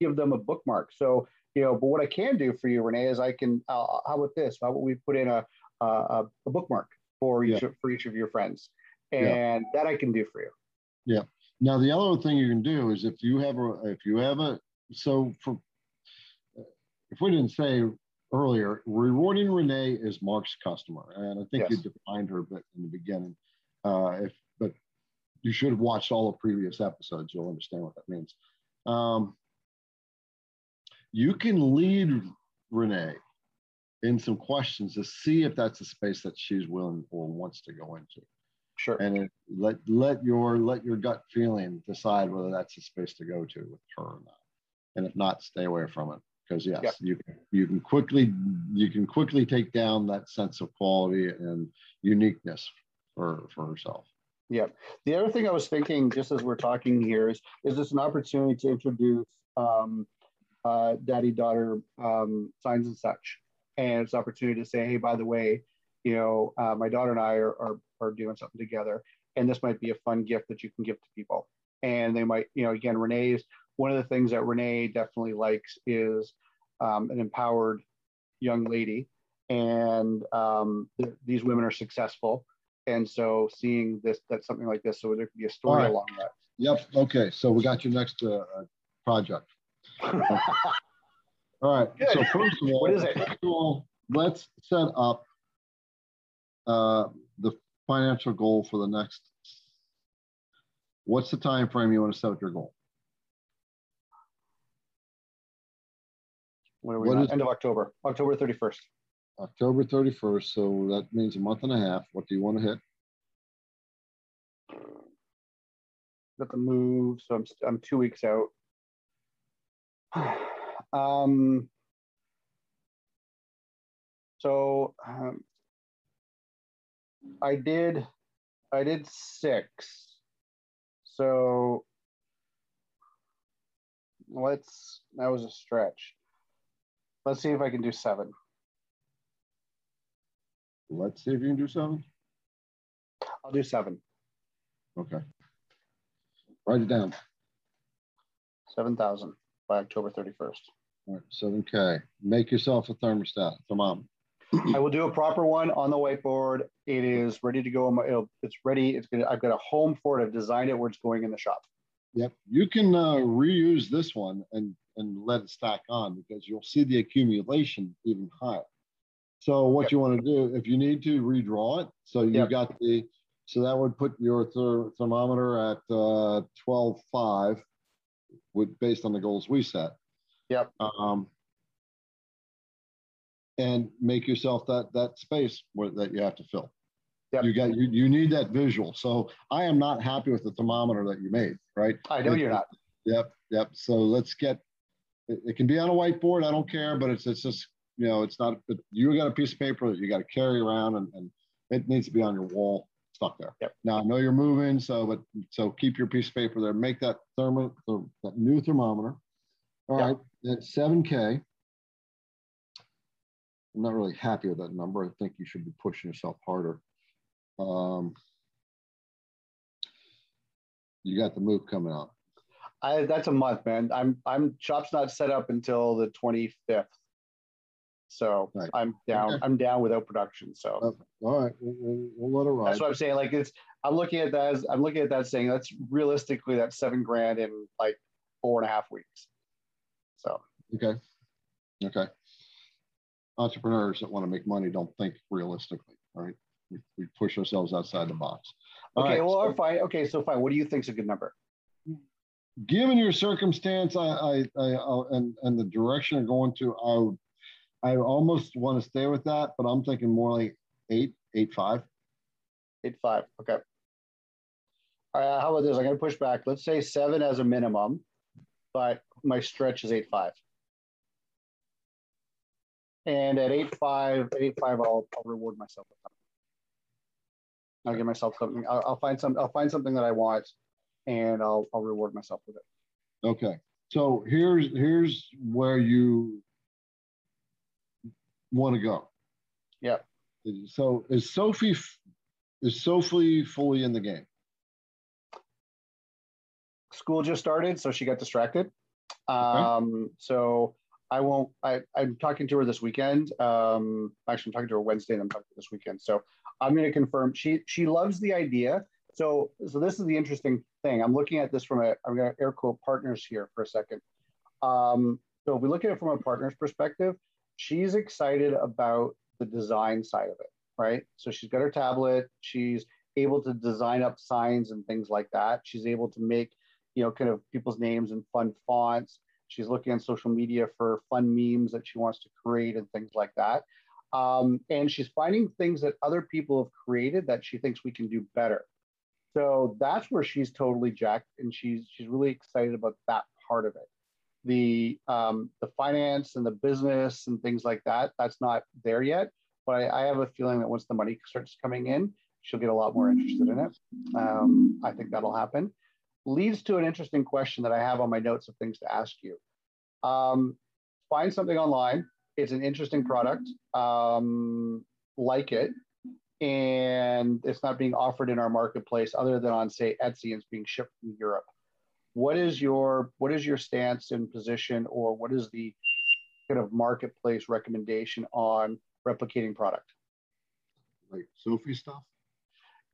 give them a bookmark. So, you know, but what I can do for you, Renee, is I can, uh, how about this? How about we put in a, a, a bookmark for each, of, for each of your friends and that I can do for you. Yeah. Now, the other thing you can do is if you have a, if you have a, so for, if we didn't say earlier, rewarding Renee is Mark's customer, and I think you defined her a bit in the beginning. Uh, if, but you should have watched all the previous episodes. You'll understand what that means. Um, you can lead Renee in some questions to see if that's a space that she's willing or wants to go into Sure. and it, let let your let your gut feeling decide whether that's a space to go to with her or not. And if not stay away from it. Because yes you can you can quickly you can quickly take down that sense of quality and uniqueness for for herself. Yep. The other thing I was thinking, just as we're talking here, is is this an opportunity to introduce um, uh, daddy daughter um, signs and such, and it's an opportunity to say, hey, by the way, you know, uh, my daughter and I are, are are doing something together, and this might be a fun gift that you can give to people, and they might, you know, again, Renee's one of the things that Renee definitely likes is um, an empowered young lady, and um, th- these women are successful. And so seeing this, that's something like this, so there could be a story right. along that. yep. Okay. So we got your next uh, uh, project. All right. So first of all What is it? first of all, let's set up uh, the financial goal for the next what's the time frame you want to set up your goal What are we What is- End of October, October 31st. October 31st. So that means a month and a half. What do you want to hit? Got the move, so I'm I'm two weeks out. um. So um, I did, I did six. So let's. That was a stretch. Let's see if I can do seven. Let's see if you can do seven. I'll do seven. Okay. Write it down. 7,000 by October 31st. All right, 7K. Make yourself a thermostat, thermometer. I will do a proper one on the whiteboard. It is ready to go. It'll, it's ready. It's gonna. I've got a home for it. I've designed it where it's going in the shop. Yep. You can uh, reuse this one and and let it stack on because you'll see the accumulation even higher. So what Yep. you want to do, if you need to redraw it, so you Yep. got the, so that would put your ther- thermometer at uh, 12.5 with based on the goals we set. Yep. Um, and make yourself that that space where, that you have to fill. Yep. You got you you need that visual. So I am not happy with the thermometer that you made, right? I know you're not. Yep, yep. So let's get. It, it can be on a whiteboard. I don't care, but it's it's just you know it's not. But you got a piece of paper that you got to carry around, and, and it needs to be on your wall, stuck there. Yep. Now I know you're moving, so but so keep your piece of paper there. Make that thermo th- that new thermometer. All Yep. right, that's seven K. I'm not really happy with that number. I think you should be pushing yourself harder. Um, you got the move coming out. I, that's a month, man. I'm I'm shop's not set up until the 25th. So Right. I'm down. Okay. I'm down without production. So Oh, All right, we'll, we'll, we'll let it ride. that's what I'm saying. Like it's I'm looking at that as I'm looking at that saying that's realistically that's seven grand in like four and a half weeks. So Okay. Okay. Entrepreneurs that want to make money don't think realistically, right? We, we push ourselves outside the box. All okay, right, well, so fine. Okay, so fine. What do you think is a good number? given your circumstance, I, I, I, I'll- and and the direction you're going to, I, would- I almost want to stay with that, but I'm thinking more like eight, eight. Eight five. Okay. All right. How about this? I'm going to push back. Let's say seven as a minimum, but my stretch is eight five. And at eight five, eight five, I'll, I'll reward myself. with. I'll give myself something. I'll, I'll find some. I'll find something that I want, and I'll I'll reward myself with it. Okay. So here's here's where you want to go. Yep. So is Sophie is Sophie fully in the game? school just started, so she got distracted. Um, so I won't. I, I'm talking to her this weekend. Um, actually, I'm talking to her Wednesday, and I'm talking to her this weekend. So I'm going to confirm. She she loves the idea. So so this is the interesting thing. I'm looking at this from a. I'm going to air quote partners here for a second. Um, so if we look at it from a partner's perspective, she's excited about the design side of it, right? So she's got her tablet. She's able to design up signs and things like that. She's able to make you know, kind of people's names and fun fonts. She's looking on social media for fun memes that she wants to create and things like that. Um, and she's finding things that other people have created that she thinks we can do better. So that's where she's totally jacked, and she's she's really excited about that part of it. The um, the finance and the business and things like that, that's not there yet. But I, I have a feeling that once the money starts coming in, she'll get a lot more interested in it. Um, I think that'll happen leads to an interesting question that I have on my notes of things to ask you. Um, find something online. It's an interesting product. Um, like it, and it's not being offered in our marketplace other than on say Etsy and it's being shipped from Europe. What is your what is your stance and position, or what is the kind of marketplace recommendation on replicating product? Like Sophie stuff?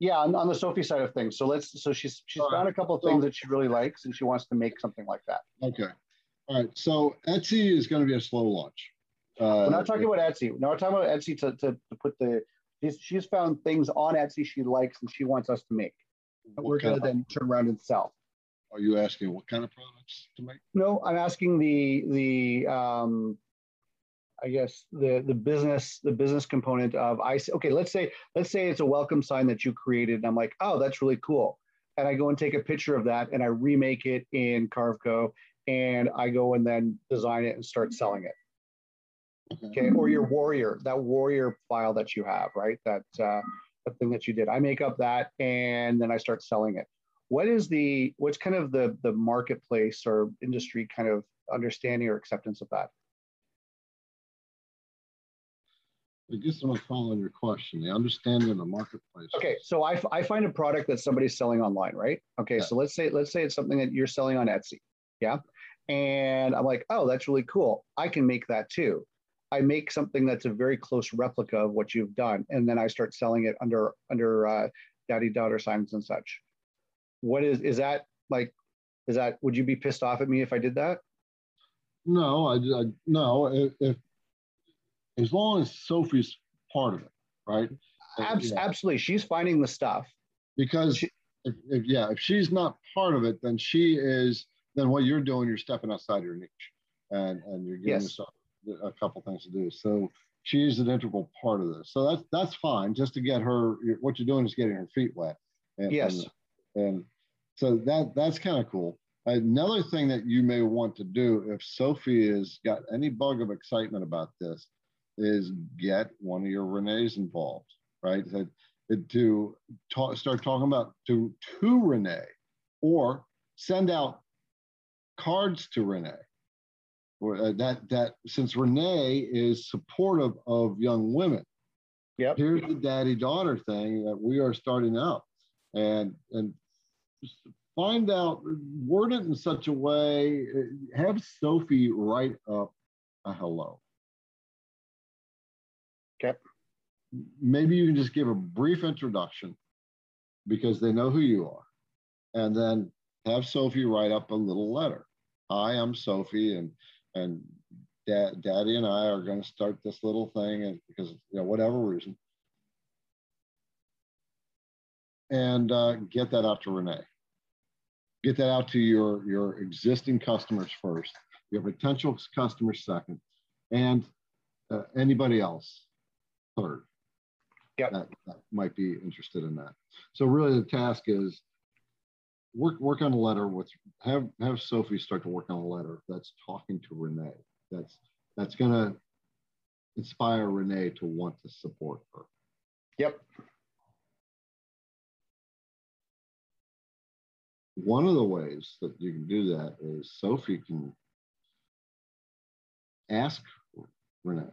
Yeah, on, on the Sophie side of things. So let's. So she's she's All right. found a couple of things that she really likes, and she wants to make something like that. Okay. All right. So Etsy is going to be a slow launch. Uh, We're not talking about Etsy. No, we're talking about Etsy to, to, to put the. She's, she's found things on Etsy she likes and she wants us to make. We're kind going to then turn around and sell. Are you asking what kind of products to make? No, I'm asking the the. Um, I guess the the business the business component of I okay let's say let's say it's a welcome sign that you created and I'm like oh that's really cool. And I go and take a picture of that and I remake it in Carveco and I go and then design it and start selling it. Okay or your warrior that warrior file that you have right? That uh, that thing that you did. I make up that and then I start selling it. What is the what's kind of the the marketplace or industry kind of understanding or acceptance of that I guess I'm following your question. The understanding of the marketplace. Okay, so I, I find a product that somebody's selling online, right? Okay, yeah. so let's say let's say it's something that you're selling on Etsy, yeah, and I'm like, oh, that's really cool. I can make that too. I make something that's a very close replica of what you've done, and then I start selling it under under uh, daddy daughter signs and such. What is is that like? Is that would you be pissed off at me if I did that? No, I, I no. If, if as long as Sophie's part of it, right? Abs- yeah. Absolutely, she's finding the stuff. Because she, if, if, yeah, if she's not part of it, then she is. Then what you're doing, you're stepping outside your niche, and and you're giving yes. yourself a couple things to do. So she's an integral part of this. So that's that's fine. Just to get her, what you're doing is getting her feet wet. And, yes. And, and so that that's kind of cool. Another thing that you may want to do if Sophie has got any bug of excitement about this is get one of your Renees involved, right? To talk, start talking about to to Renee, or send out cards to Renee. Or uh, that that since Renee is supportive of young women, yep. here's the daddy daughter thing that we are starting out, and and find out word it in such a way. Have Sophie write up a hello Okay. Maybe you can just give a brief introduction because they know who you are. And then have Sophie write up a little letter. Hi, I'm Sophie, and and Dad, Daddy and I are going to start this little thing, and because you know whatever reason, and uh, get that out to Renee. Get that out to your your existing customers first, your potential customers second, and uh, anybody else third. Yep. That, that might be interested in that. So really the task is work work on a letter with have have Sophie start to work on a letter that's talking to Renee. That's that's gonna inspire Renee to want to support her. Yep. One of the ways that you can do that is Sophie can ask Renee,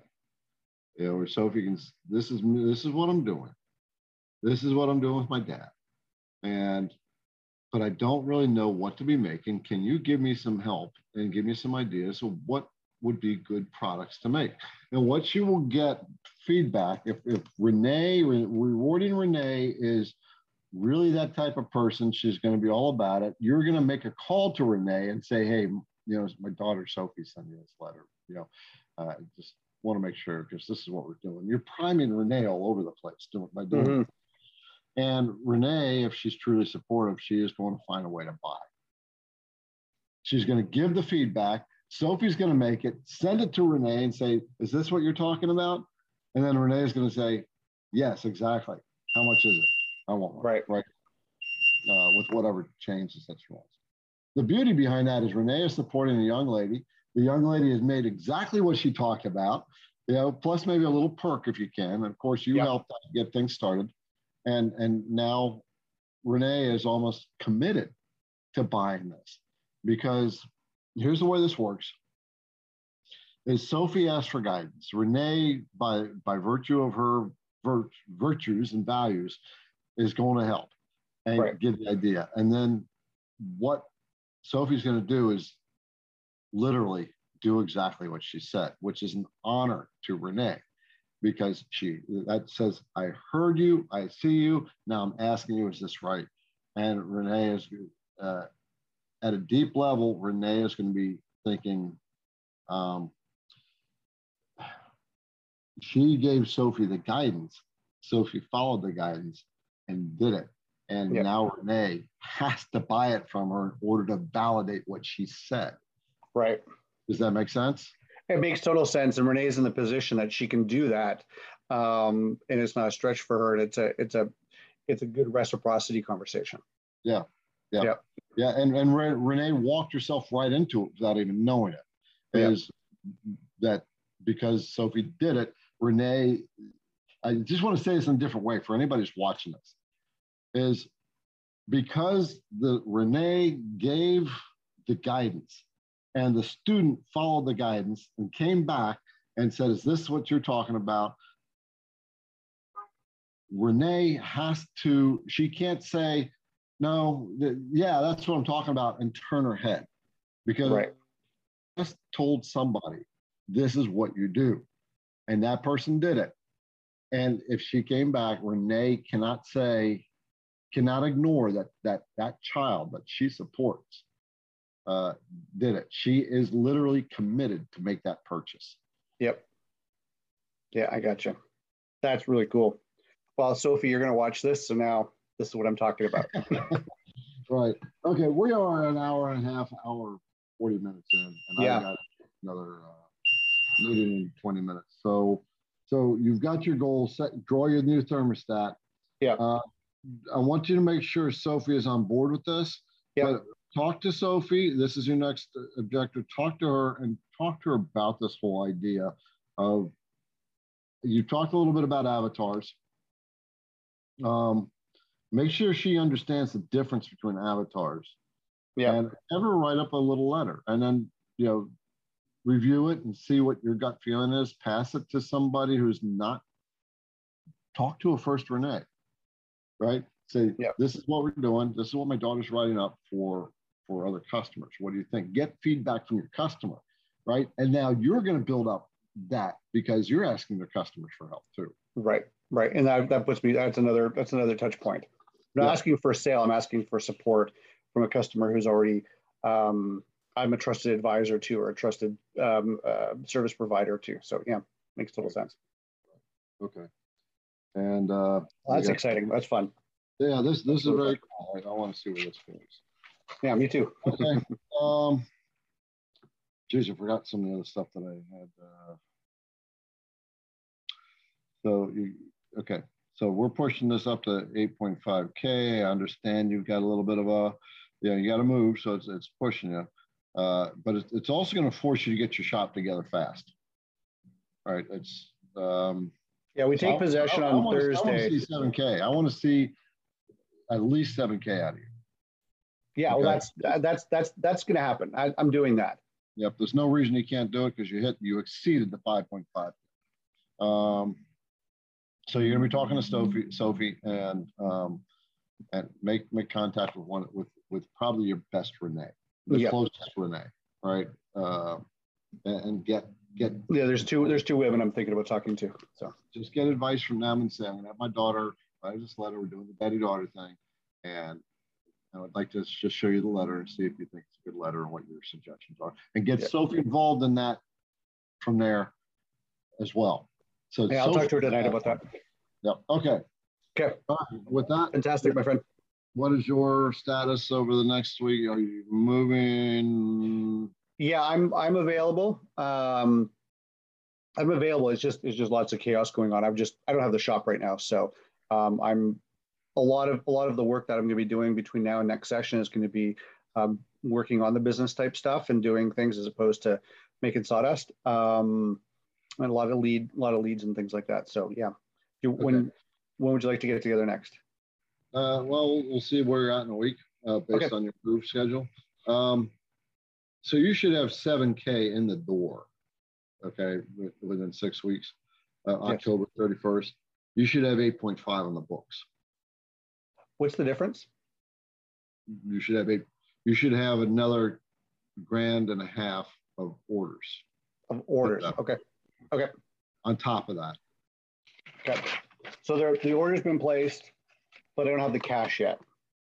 you know, or Sophie can, this is, this is what I'm doing. This is what I'm doing with my dad. And, but I don't really know what to be making. Can you give me some help and give me some ideas of what would be good products to make? And what you will get feedback if, if Renee, rewarding Renee is really that type of person, she's going to be all about it. You're going to make a call to Renee and say, hey, you know, my daughter Sophie sent me this letter. You know, uh, just want to make sure because this is what we're doing. You're priming Renee all over the place doing by doing. Mm-hmm. And Renee, if she's truly supportive, she is going to find a way to buy. She's going to give the feedback. Sophie's going to make it, send it to Renee and say, Is this what you're talking about? And then Renee is going to say, Yes, exactly. How much is it? I want one. Right. Right. Uh, with whatever changes that she wants. The beauty behind that is Renee is supporting a young lady the young lady has made exactly what she talked about, you know, plus maybe a little perk if you can. And Of course, you yep. helped get things started. And, and now Renee is almost committed to buying this because here's the way this works is Sophie asked for guidance. Renee, by, by virtue of her vir- virtues and values, is going to help and right. give the idea. And then what Sophie's going to do is literally do exactly what she said, which is an honor to Renee because she that says, I heard you, I see you. Now I'm asking you, is this right? And Renee is uh, at a deep level, Renee is going to be thinking, um, she gave Sophie the guidance. Sophie followed the guidance and did it. And yep. now Renee has to buy it from her in order to validate what she said. Right. Does that make sense? It makes total sense, and Renee's in the position that she can do that, um, and it's not a stretch for her. And it's a it's a it's a good reciprocity conversation. Yeah, yeah, Yeah. yeah. And and Re- Renee walked herself right into it without even knowing it. Is Yeah. That because Sophie did it? Renee, I just want to say this in a different way for anybody who's watching this. Is because the Renee gave the guidance, and the student followed the guidance and came back and said, "Is this what you're talking about?" Renee has to. She can't say, "No, th- yeah, that's what I'm talking about," and turn her head because Right. I just told somebody this is what you do, and that person did it. And if she came back, Renee cannot say, cannot ignore that that that child that she supports uh, did it. She is literally committed to make that purchase. Yep. Yeah, I got you. That's really cool. Well, Sophie, you're going to watch this, so now this is what I'm talking about. Right. Okay. We are an hour and a half, hour, 40 minutes in, and Yeah. I got another uh, meeting in 20 minutes. So, so you've got your goal set, draw your new thermostat. Yeah. Uh, I want you to make sure Sophie is on board with this. Yeah. Talk to Sophie. This is your next objective. Talk to her and talk to her about this whole idea of, you talked a little bit about avatars. Um, make sure she understands the difference between avatars Yeah. and ever write up a little letter and then you know review it and see what your gut feeling is pass it to somebody who's not talk to a first renee right say Yeah. this is what we're doing this is what my daughter's writing up for for other customers what do you think get feedback from your customer right and now you're going to build up that because you're asking their customers for help too Right, right, and that, that puts me. That's another. That's another touch point. I'm not Yeah. asking for a sale. I'm asking for support from a customer who's already. Um, I'm a trusted advisor to, or a trusted um, uh, service provider to. So yeah, makes total sense. okay and uh Well, that's exciting. That's fun. yeah this this is very cool i, I want to see where this goes Yeah, me too. Okay. um, geez, I forgot some of the other stuff that I had. Uh, so you, okay. So we're pushing this up to 8.5K. I understand you've got a little bit of a, yeah, you got to move. So it's, it's pushing you. Uh, but it's, it's also going to force you to get your shop together fast. All right. It's, um, Yeah, we take I- possession I- I on wanna- I want Thursday. to see 7K. I want to see at least 7K out of you. Yeah, well, that's that's that's that's going to happen. I, I'm doing that. Yep, there's no reason you can't do it because you hit, you exceeded the five point five. Um, so you're gonna be talking to Sophie, Sophie, and um, and make make contact with one with with probably your best Renee, the Yep. closest Renee, right? Uh, and, and get get Yeah, there's two there's two women I'm thinking about talking to. So just get advice from them and say, I'm gonna have my daughter write this letter. We're doing the daddy daughter thing, and I would like to just show you the letter and see if you think it's a good letter and what your suggestions are, and get Yeah. Sophie involved in that from there as well. So yeah, I'll talk to her tonight about that. Yep. Okay. Okay, right. With that, fantastic, my friend. what is your status over the next week? Are you moving? Yeah, I'm I'm available. Um, I'm available. It's just it's just lots of chaos going on. I'm just I don't have the shop right now, so um, I'm a lot of a lot of the work that I'm going to be doing between now and next session is going to be um, working on the business type stuff and doing things as opposed to making sawdust. Um, and a lot of lead, a lot of leads and things like that. So yeah, you, when when would you like to get together next? Uh, well, we'll see where you're at in a week uh, based Okay. on your move schedule. Um, so you should have 7K in the door, okay, within six weeks, uh, Yes. October 31st. You should have 8.5 on the books. What's the difference? You should have eight. You should have another grand and a half of orders Of orders. Okay. Okay. on top of that. Okay. So there, the order's been placed, but I don't have the cash yet.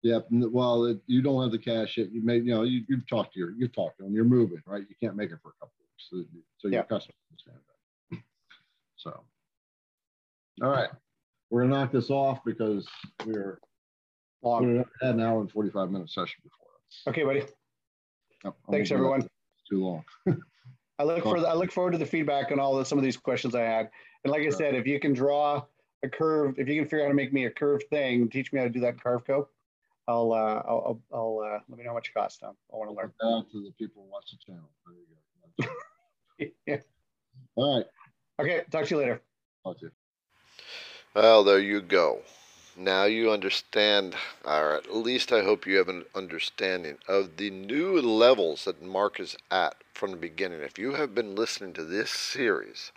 Yep. Well, it, you don't have the cash yet. You may, you know, you, you've talked to your, you've talked to them. You're moving, right? You can't make it for a couple of weeks. So, so your Yeah. customers understand that. So, all right, we're gonna knock this off because we're Long. we had an hour and 45 minute session before. Okay, buddy. Yep, Thanks, everyone. It's too long. I look for the, I look forward to the feedback on all the, some of these questions I had. And like I said, if you can draw a curve, if you can figure out how to make me a curved thing, teach me how to do that in Carveco. I'll uh, I'll, I'll, I'll uh, let me know how much it costs. Tom. I want to learn. Down to the people who watch the channel. There you go. yeah. All right. Okay. Talk to you later. Talk to you. Well, there you go. Now you understand, or at least I hope you have an understanding of the new levels that Mark is at from the beginning. If you have been listening to this series,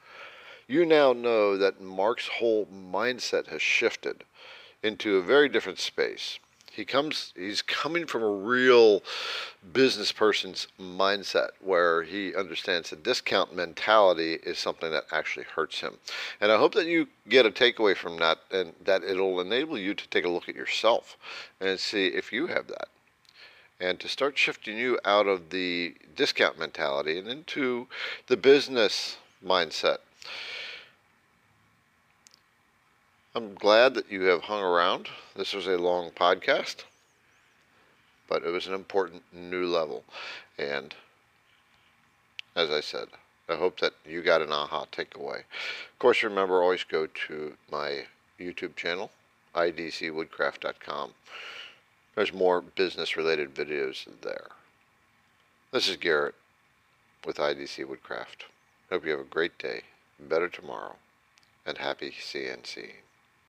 you now know that Mark's whole mindset has shifted into a very different space he comes he's coming from a real business person's mindset where he understands the discount mentality is something that actually hurts him. And i hope that you get a takeaway from that and that it'll enable you to take a look at yourself and see if you have that. And to start shifting you out of the discount mentality and into the business mindset I'm glad that you have hung around. This was a long podcast, but it was an important new level. And as I said, I hope that you got an aha takeaway. Of course, remember, always go to my YouTube channel, idcwoodcraft.com. There's more business related videos there. This is Garrett with IDC Woodcraft. Hope you have a great day, better tomorrow, and happy CNC.